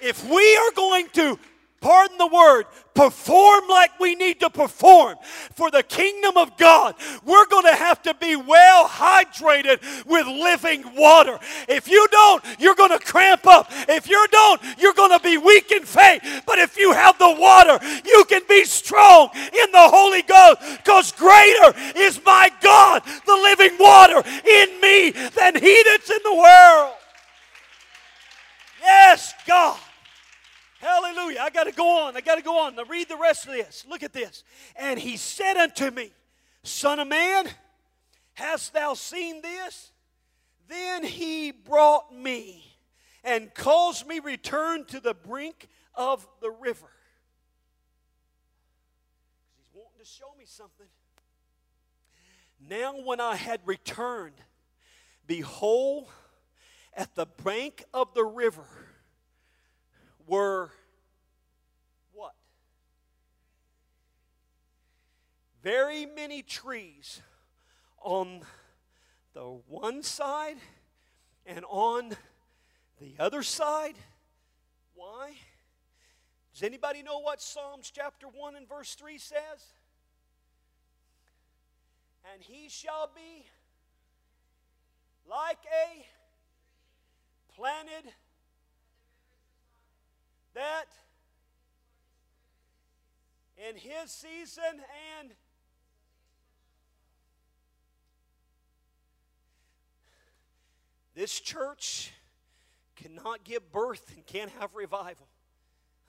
If we are going to pardon the word, perform like we need to perform for the kingdom of God, we're going to have to be well hydrated with living water. If you don't, you're going to cramp up. If you don't, you're going to be weak in faith. But if you have the water, you can be strong in the Holy Ghost because greater is my God, the living water in me than he that's in the world. Yes, God. Hallelujah. I got to go on. I got to go on. Now read the rest of this. Look at this. And he said unto me, Son of man, hast thou seen this? Then he brought me and caused me return to the brink of the river. He's wanting to show me something. Now, when I had returned, behold, at the brink of the river, were what? Very many trees on the one side and on the other side. Why? Does anybody know what Psalms chapter 1 and verse 3 says? and he shall be like a planted that in his season and this church cannot give birth and can't have revival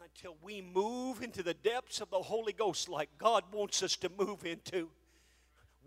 until we move into the depths of the Holy Ghost like God wants us to move into.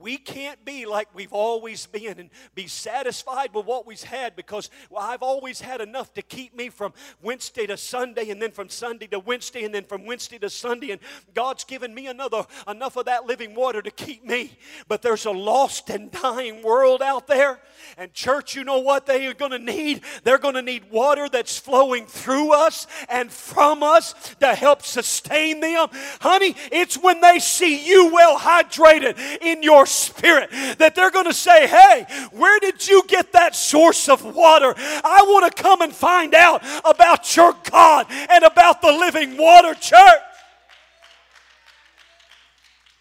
We can't be like we've always been and be satisfied with what we've had because well, I've always had enough to keep me from Wednesday to Sunday and then from Sunday to Wednesday and then from Wednesday to Sunday. And God's given me another enough of that living water to keep me. But there's a lost and dying world out there. And church, you know what they are going to need? They're going to need water that's flowing through us and from us to help sustain them. Honey, it's when they see you well hydrated in your spirit that they're going to say, Hey, where did you get that source of water? I want to come and find out about your God and about the living water, church.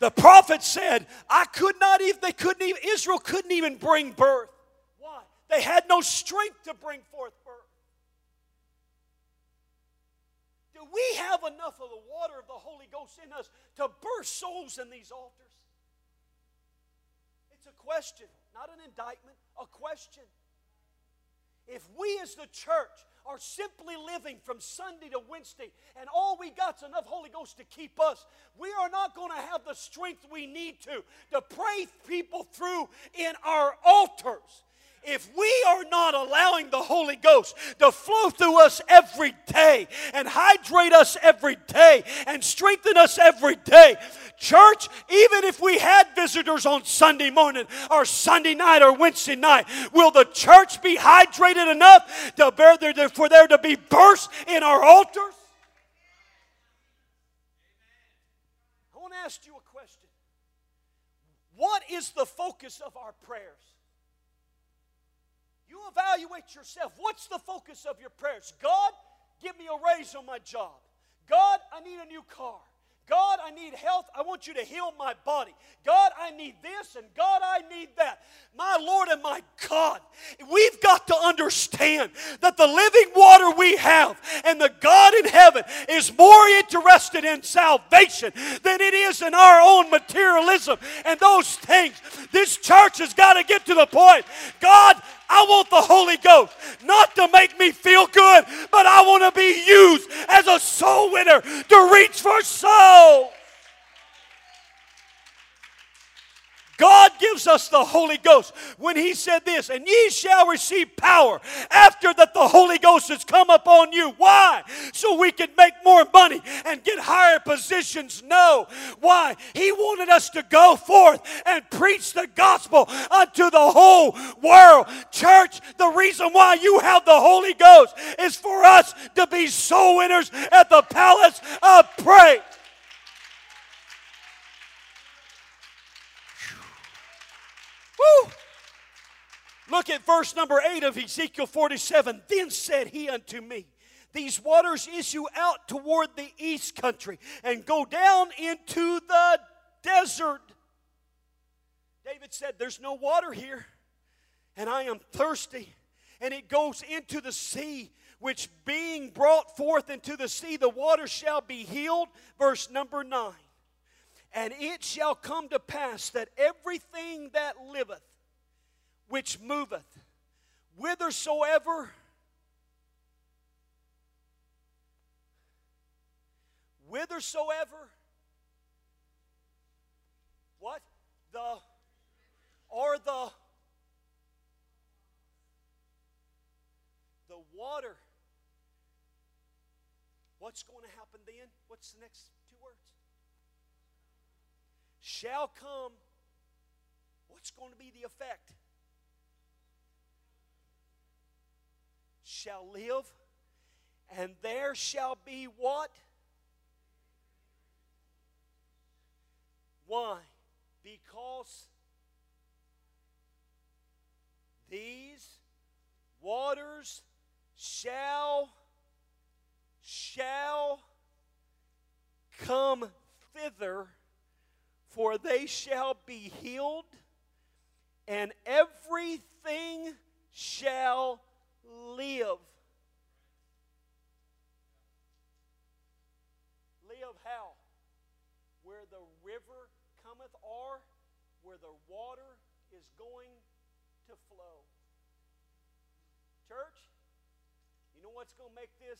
The prophet said, I could not even, they couldn't even, Israel couldn't even bring birth. Why? They had no strength to bring forth birth. Do we have enough of the water of the Holy Ghost in us to burst souls in these altars? Question, not an indictment, a question. If we as the church are simply living from Sunday to Wednesday and all we got's enough Holy Ghost to keep us, we are not going to have the strength we need to to pray people through in our altars if we are not allowing the Holy Ghost to flow through us every day and hydrate us every day and strengthen us every day, church, even if we had visitors on Sunday morning or Sunday night or Wednesday night, will the church be hydrated enough to bear for there to be bursts in our altars? I want to ask you a question. What is the focus of our prayers? You evaluate yourself. What's the focus of your prayers? God, give me a raise on my job. God, I need a new car. God, I need health. I want you to heal my body. God, I need this, and God, I need that. My Lord and my God, we've got to understand that the living water we have and the God in heaven is more interested in salvation than it is in our own materialism and those things. This church has got to get to the point God, I want the Holy Ghost not to make me feel good, but I want to be used as a soul winner to reach for souls. God gives us the Holy Ghost when He said this, and ye shall receive power after that the Holy Ghost has come upon you. Why? So we can make more money and get higher positions? No. Why? He wanted us to go forth and preach the gospel unto the whole world. Church, the reason why you have the Holy Ghost is for us to be soul winners at the palace of praise. Woo! Look at verse number 8 of Ezekiel 47. Then said he unto me, These waters issue out toward the east country and go down into the desert. David said, There's no water here, and I am thirsty. And it goes into the sea, which being brought forth into the sea, the water shall be healed. Verse number 9. And it shall come to pass that everything that liveth, which moveth, whithersoever, whithersoever, what? The, or the, the water. What's going to happen then? What's the next two words? Shall come, what's going to be the effect? Shall live, and there shall be what? Why? Because these waters shall shall come thither for they shall be healed and everything shall live. Live how? Where the river cometh, or where the water is going to flow. Church, you know what's going to make this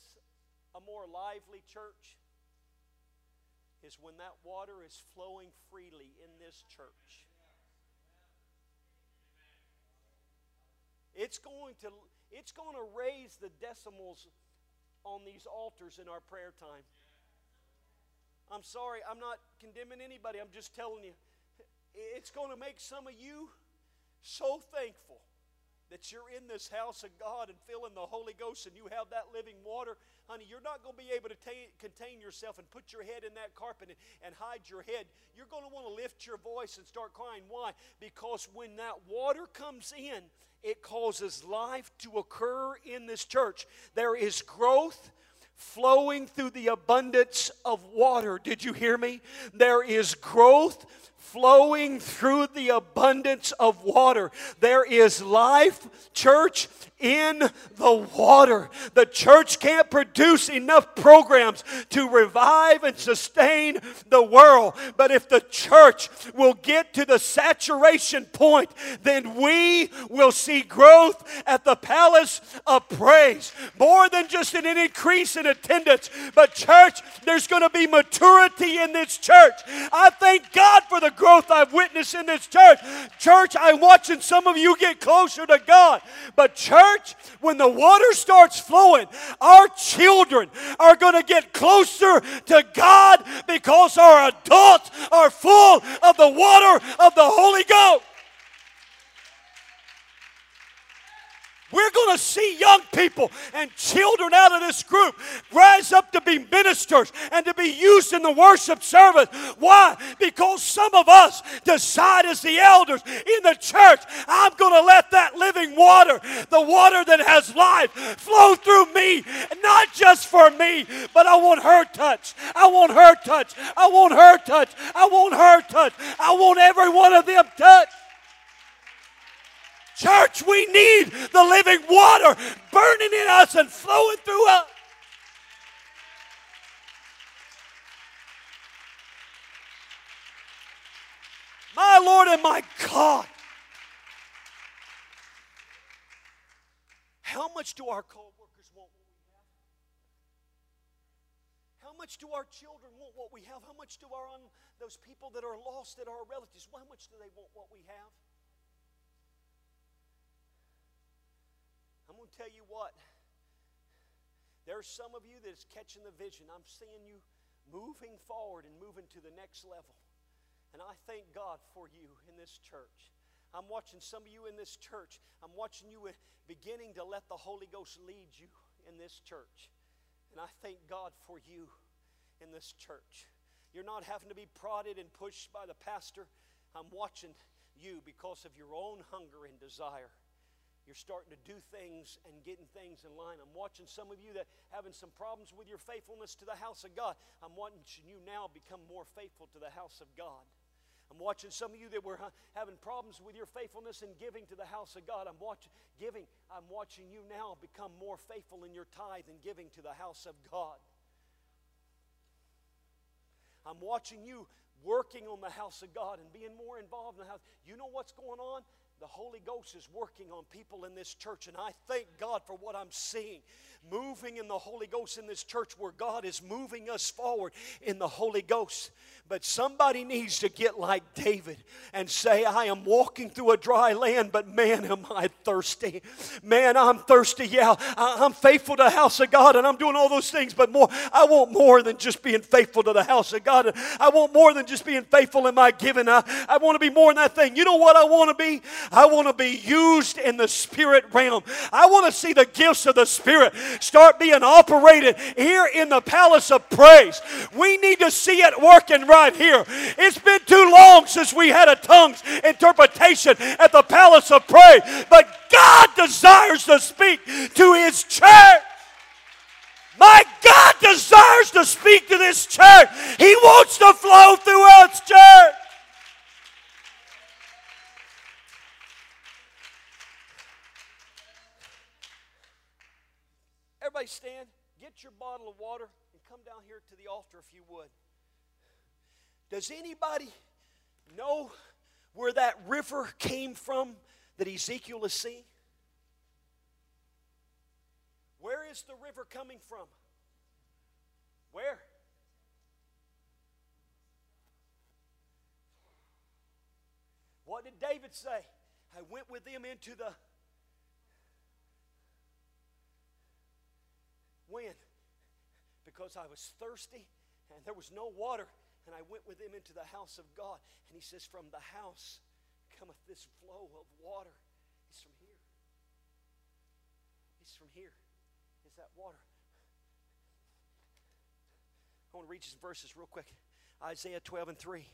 a more lively church? Is when that water is flowing freely in this church. It's going to it's going to raise the decibels on these altars in our prayer time. I'm sorry, I'm not condemning anybody. I'm just telling you it's going to make some of you so thankful that you're in this house of God and filling the Holy Ghost and you have that living water, honey, you're not going to be able to ta- contain yourself and put your head in that carpet and, and hide your head. You're going to want to lift your voice and start crying. Why? Because when that water comes in, it causes life to occur in this church. There is growth flowing through the abundance of water. Did you hear me? There is growth flowing through the abundance of water. There is life, church, in the water. The church can't produce enough programs to revive and sustain the world. But if the church will get to the saturation point, then we will see growth at the palace of praise. More than just an increase in attendance, but church, there's going to be maturity in this church. I thank God for the growth I've witnessed in this church. Church, I'm watching some of you get closer to God. But church, church, when the water starts flowing, our children are going to get closer to God because our adults are full of the water of the Holy Ghost. We're going to see young people and children out of this group rise up to be ministers and to be used in the worship service. Why? Because some of us decide as the elders in the church, I'm going to let that living water, the water that has life, flow through me, not just for me, but I want her touch. I want her touch. I want her touch. I want her touch. I want every one of them touched. Church, we need the living water burning in us and flowing through us. My Lord and my God. How much do our co workers want what we have? How much do our children want what we have? How much do our those people that are lost that are our relatives, how much do they want what we have? Tell you what. There's some of you that's catching the vision. I'm seeing you moving forward and moving to the next level. And I thank God for you in this church. I'm watching some of you in this church. I'm watching you beginning to let the Holy Ghost lead you in this church. And I thank God for you in this church. You're not having to be prodded and pushed by the pastor. I'm watching you because of your own hunger and desire you're starting to do things and getting things in line. I'm watching some of you that having some problems with your faithfulness to the house of God. I'm watching you now become more faithful to the house of God. I'm watching some of you that were having problems with your faithfulness and giving to the house of God. I'm watching giving. I'm watching you now become more faithful in your tithe and giving to the house of God. I'm watching you working on the house of God and being more involved in the house. You know what's going on? The Holy Ghost is working on people in this church, and I thank God for what I'm seeing moving in the Holy Ghost in this church where God is moving us forward in the Holy Ghost. But somebody needs to get like David and say, I am walking through a dry land, but man, am I thirsty. Man, I'm thirsty. Yeah, I'm faithful to the house of God and I'm doing all those things, but more, I want more than just being faithful to the house of God. I want more than just being faithful in my giving. I, I want to be more in that thing. You know what I want to be? I want to be used in the spirit realm. I want to see the gifts of the spirit start being operated here in the palace of praise. We need to see it working right here. It's been too long since we had a tongues interpretation at the palace of praise, but God desires to speak to His church. My God desires to speak to this church. He wants to flow through us, church. Stand, get your bottle of water, and come down here to the altar if you would. Does anybody know where that river came from that Ezekiel is seeing? Where is the river coming from? Where? What did David say? I went with them into the. When? Because I was thirsty and there was no water, and I went with him into the house of God. And he says, From the house cometh this flow of water. It's from here. It's from here. Is that water? I want to read some verses real quick. Isaiah 12 and 3.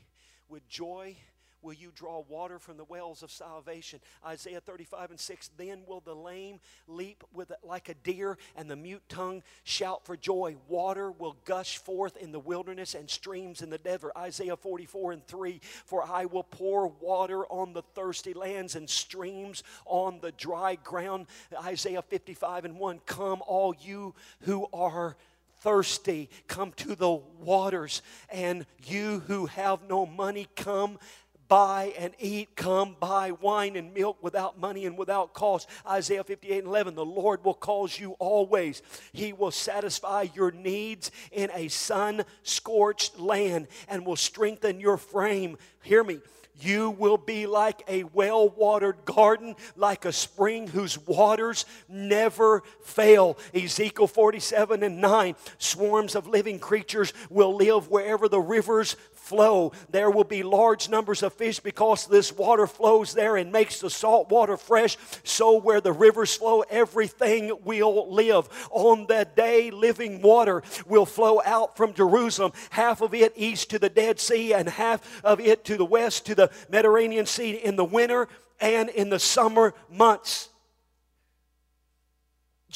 With joy will you draw water from the wells of salvation. Isaiah 35 and 6. Then will the lame leap with like a deer, and the mute tongue shout for joy. Water will gush forth in the wilderness and streams in the desert. Isaiah 44 and 3. For I will pour water on the thirsty lands and streams on the dry ground. Isaiah 55 and 1. Come, all you who are thirsty, come to the waters, and you who have no money, come buy and eat, come buy wine and milk without money and without cost. Isaiah 58 and 11, the Lord will cause you always. He will satisfy your needs in a sun scorched land and will strengthen your frame. Hear me. You will be like a well watered garden, like a spring whose waters never fail. Ezekiel 47 and 9 swarms of living creatures will live wherever the rivers flow. There will be large numbers of fish because this water flows there and makes the salt water fresh. So, where the rivers flow, everything will live. On that day, living water will flow out from Jerusalem, half of it east to the Dead Sea, and half of it to the west to the Mediterranean Sea in the winter and in the summer months.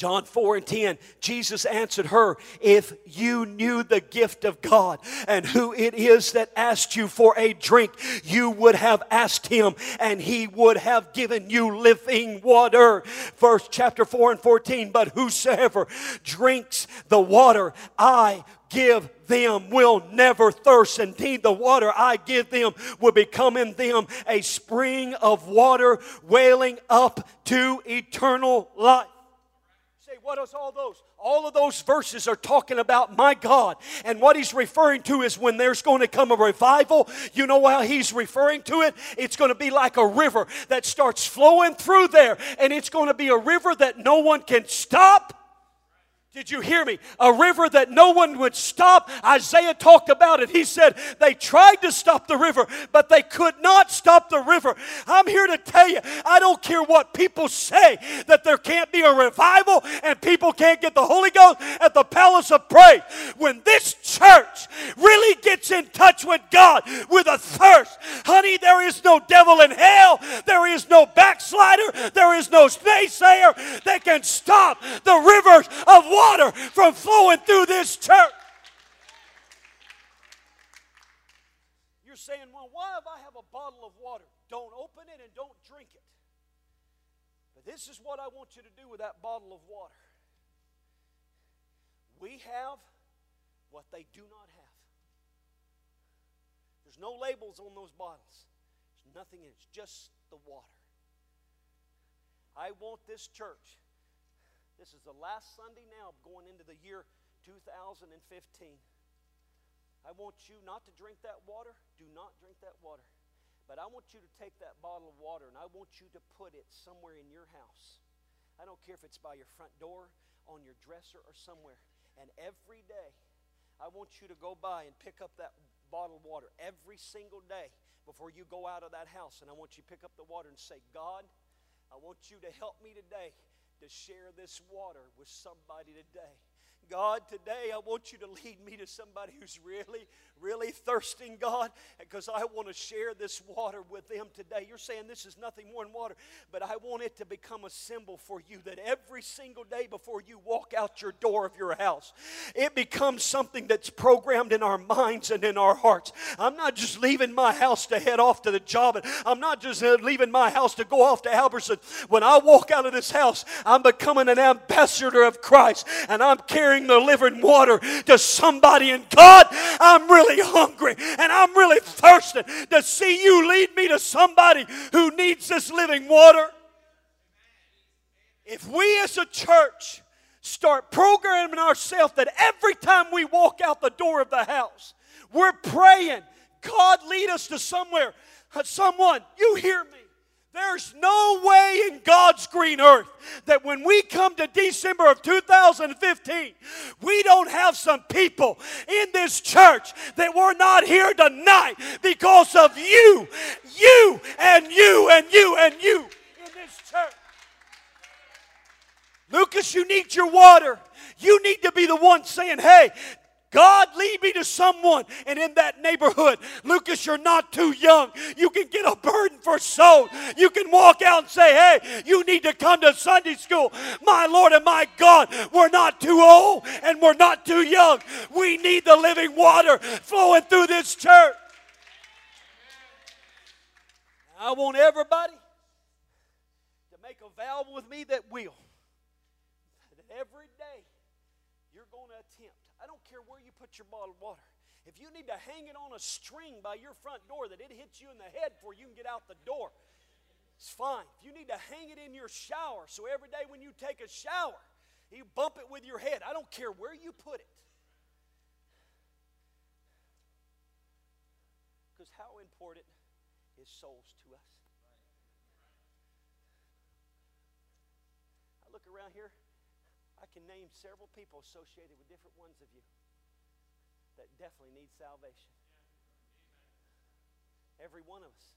John 4 and 10, Jesus answered her, If you knew the gift of God and who it is that asked you for a drink, you would have asked him and he would have given you living water. First chapter 4 and 14, but whosoever drinks the water I give them will never thirst. Indeed, the water I give them will become in them a spring of water wailing up to eternal life what is all those? All of those verses are talking about my God. And what he's referring to is when there's going to come a revival, you know how he's referring to it? It's going to be like a river that starts flowing through there, and it's going to be a river that no one can stop did you hear me? A river that no one would stop. Isaiah talked about it. He said they tried to stop the river, but they could not stop the river. I'm here to tell you, I don't care what people say, that there can't be a revival and people can't get the Holy Ghost at the palace of praise. When this church really gets in touch with God with a thirst, honey, there is no devil in hell, there is no backslider, there is no naysayer that can stop the rivers of water from flowing through this church. You're saying, well, why if I have a bottle of water? Don't open it and don't drink it. But this is what I want you to do with that bottle of water. We have what they do not have. There's no labels on those bottles. There's nothing in it. It's just the water. I want this church this is the last Sunday now going into the year 2015. I want you not to drink that water. Do not drink that water. But I want you to take that bottle of water and I want you to put it somewhere in your house. I don't care if it's by your front door, on your dresser, or somewhere. And every day, I want you to go by and pick up that bottle of water every single day before you go out of that house. And I want you to pick up the water and say, God, I want you to help me today to share this water with somebody today. God, today I want you to lead me to somebody who's really, really thirsting, God, because I want to share this water with them today. You're saying this is nothing more than water, but I want it to become a symbol for you that every single day before you walk out your door of your house, it becomes something that's programmed in our minds and in our hearts. I'm not just leaving my house to head off to the job, and I'm not just uh, leaving my house to go off to Albertson. When I walk out of this house, I'm becoming an ambassador of Christ, and I'm carrying the living water to somebody. And God, I'm really hungry and I'm really thirsting to see you lead me to somebody who needs this living water. If we as a church start programming ourselves that every time we walk out the door of the house, we're praying, God, lead us to somewhere. Someone, you hear me. There's no way in God's green earth that when we come to December of 2015, we don't have some people in this church that were not here tonight because of you, you, and you, and you, and you in this church. Lucas, you need your water. You need to be the one saying, hey, God, lead me to someone. And in that neighborhood, Lucas, you're not too young. You can get a burden for soul. You can walk out and say, hey, you need to come to Sunday school. My Lord and my God, we're not too old and we're not too young. We need the living water flowing through this church. I want everybody to make a vow with me that will. That every you your bottled water. If you need to hang it on a string by your front door that it hits you in the head before you can get out the door, it's fine. If you need to hang it in your shower so every day when you take a shower, you bump it with your head. I don't care where you put it. Because how important is souls to us? I look around here I can name several people associated with different ones of you that definitely need salvation. Every one of us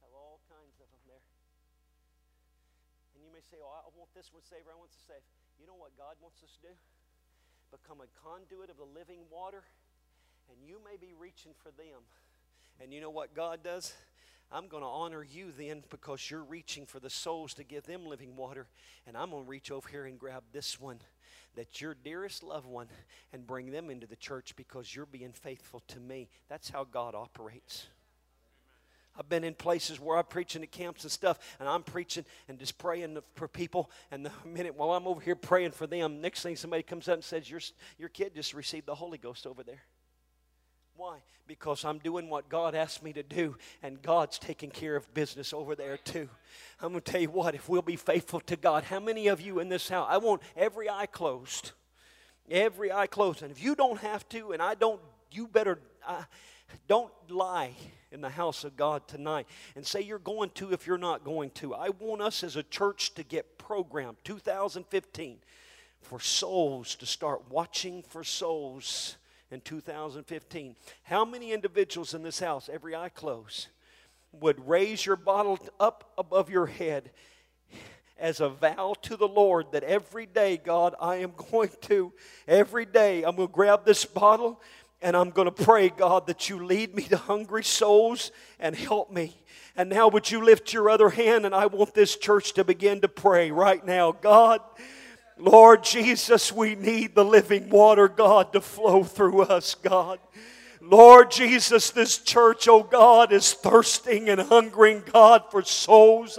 have all kinds of them there. And you may say, Oh, I want this one saved, I want to save. You know what God wants us to do? Become a conduit of the living water, and you may be reaching for them. And you know what God does? I'm going to honor you then because you're reaching for the souls to give them living water. And I'm going to reach over here and grab this one that's your dearest loved one and bring them into the church because you're being faithful to me. That's how God operates. I've been in places where I'm preaching at camps and stuff, and I'm preaching and just praying for people. And the minute while I'm over here praying for them, next thing somebody comes up and says, Your, your kid just received the Holy Ghost over there. Why? Because I'm doing what God asked me to do, and God's taking care of business over there too. I'm going to tell you what, if we'll be faithful to God, how many of you in this house, I want every eye closed. Every eye closed. And if you don't have to, and I don't, you better, uh, don't lie in the house of God tonight and say you're going to if you're not going to. I want us as a church to get programmed 2015 for souls to start watching for souls in 2015. How many individuals in this house, every eye closed, would raise your bottle up above your head as a vow to the Lord that every day, God, I am going to, every day, I'm going to grab this bottle and I'm going to pray, God, that you lead me to hungry souls and help me. And now, would you lift your other hand? And I want this church to begin to pray right now. God, Lord Jesus, we need the living water, God, to flow through us, God. Lord Jesus, this church, oh God, is thirsting and hungering, God, for souls.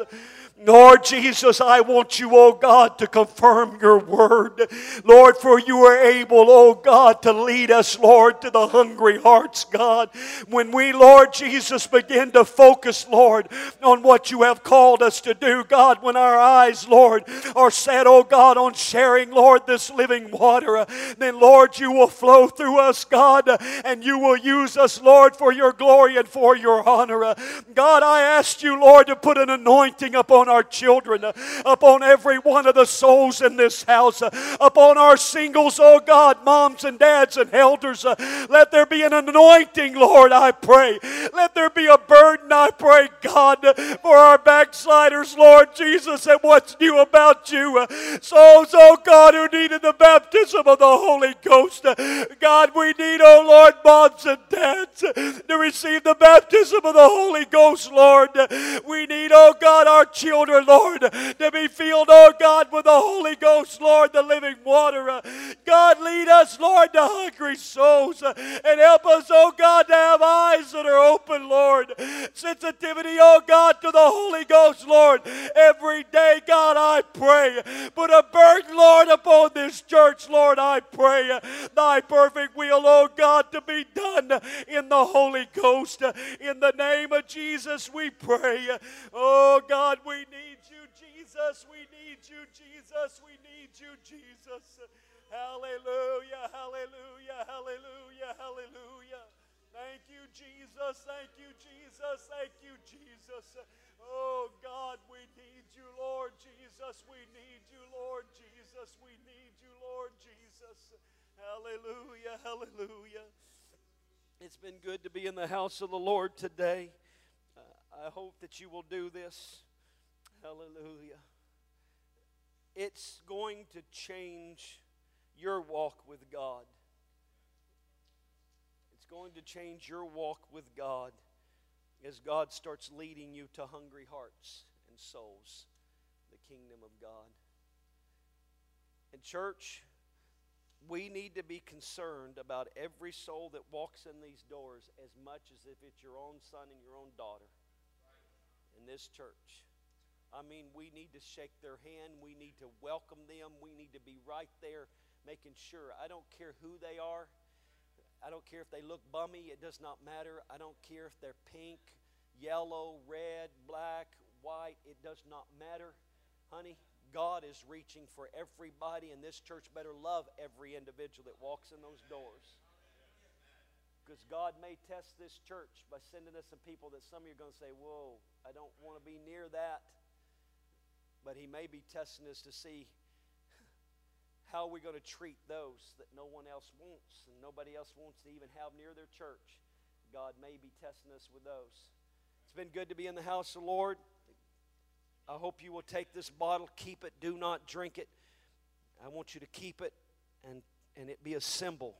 Lord Jesus, I want you, oh God, to confirm your word. Lord, for you are able, oh God, to lead us, Lord, to the hungry hearts, God. When we, Lord Jesus, begin to focus, Lord, on what you have called us to do, God, when our eyes, Lord, are set, oh God, on sharing, Lord, this living water, then, Lord, you will flow through us, God, and you will use us, Lord, for your glory and for your honor. God, I ask you, Lord, to put an anointing upon upon our children, uh, upon every one of the souls in this house, uh, upon our singles, oh God, moms and dads and elders. Uh, let there be an anointing, Lord, I pray. Let there be a burden, I pray, God, for our backsliders, Lord Jesus, and what's new about you. Souls, oh God, who needed the baptism of the Holy Ghost. God, we need, oh Lord, moms and dads to receive the baptism of the Holy Ghost, Lord. We need, oh God, our children, Lord, to be filled, oh God, with the Holy Ghost, Lord, the living water. God, lead us, Lord, to hungry souls and help us, oh God, to have eyes that are open, Lord. Sensitivity, oh God, to the Holy Ghost, Lord. Every day, God, I pray. Put a burden, Lord, upon this church, Lord, I pray. Thy perfect will, oh God, to be done in the Holy Ghost. In the name Jesus, we pray. Oh God, we need you, Jesus. We need you, Jesus. We need you, Jesus. Hallelujah, hallelujah, hallelujah, hallelujah. Thank you, Jesus. Thank you, Jesus. Thank you, Jesus. Oh God, we need you, Lord Jesus. We need you, Lord Jesus. We need you, Lord Jesus. Hallelujah, hallelujah. It's been good to be in the house of the Lord today. I hope that you will do this. Hallelujah. It's going to change your walk with God. It's going to change your walk with God as God starts leading you to hungry hearts and souls, the kingdom of God. And, church, we need to be concerned about every soul that walks in these doors as much as if it's your own son and your own daughter in this church. I mean, we need to shake their hand. We need to welcome them. We need to be right there making sure. I don't care who they are. I don't care if they look bummy. It does not matter. I don't care if they're pink, yellow, red, black, white. It does not matter. Honey, God is reaching for everybody, and this church better love every individual that walks in those doors. Because God may test this church by sending us some people that some of you are going to say, Whoa, I don't want to be near that. But He may be testing us to see how we're going to treat those that no one else wants and nobody else wants to even have near their church. God may be testing us with those. It's been good to be in the house of the Lord. I hope you will take this bottle, keep it, do not drink it. I want you to keep it and, and it be a symbol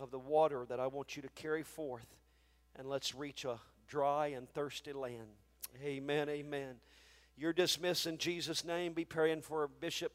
of the water that I want you to carry forth. And let's reach a dry and thirsty land. Amen, amen. You're dismissed in Jesus' name. Be praying for Bishop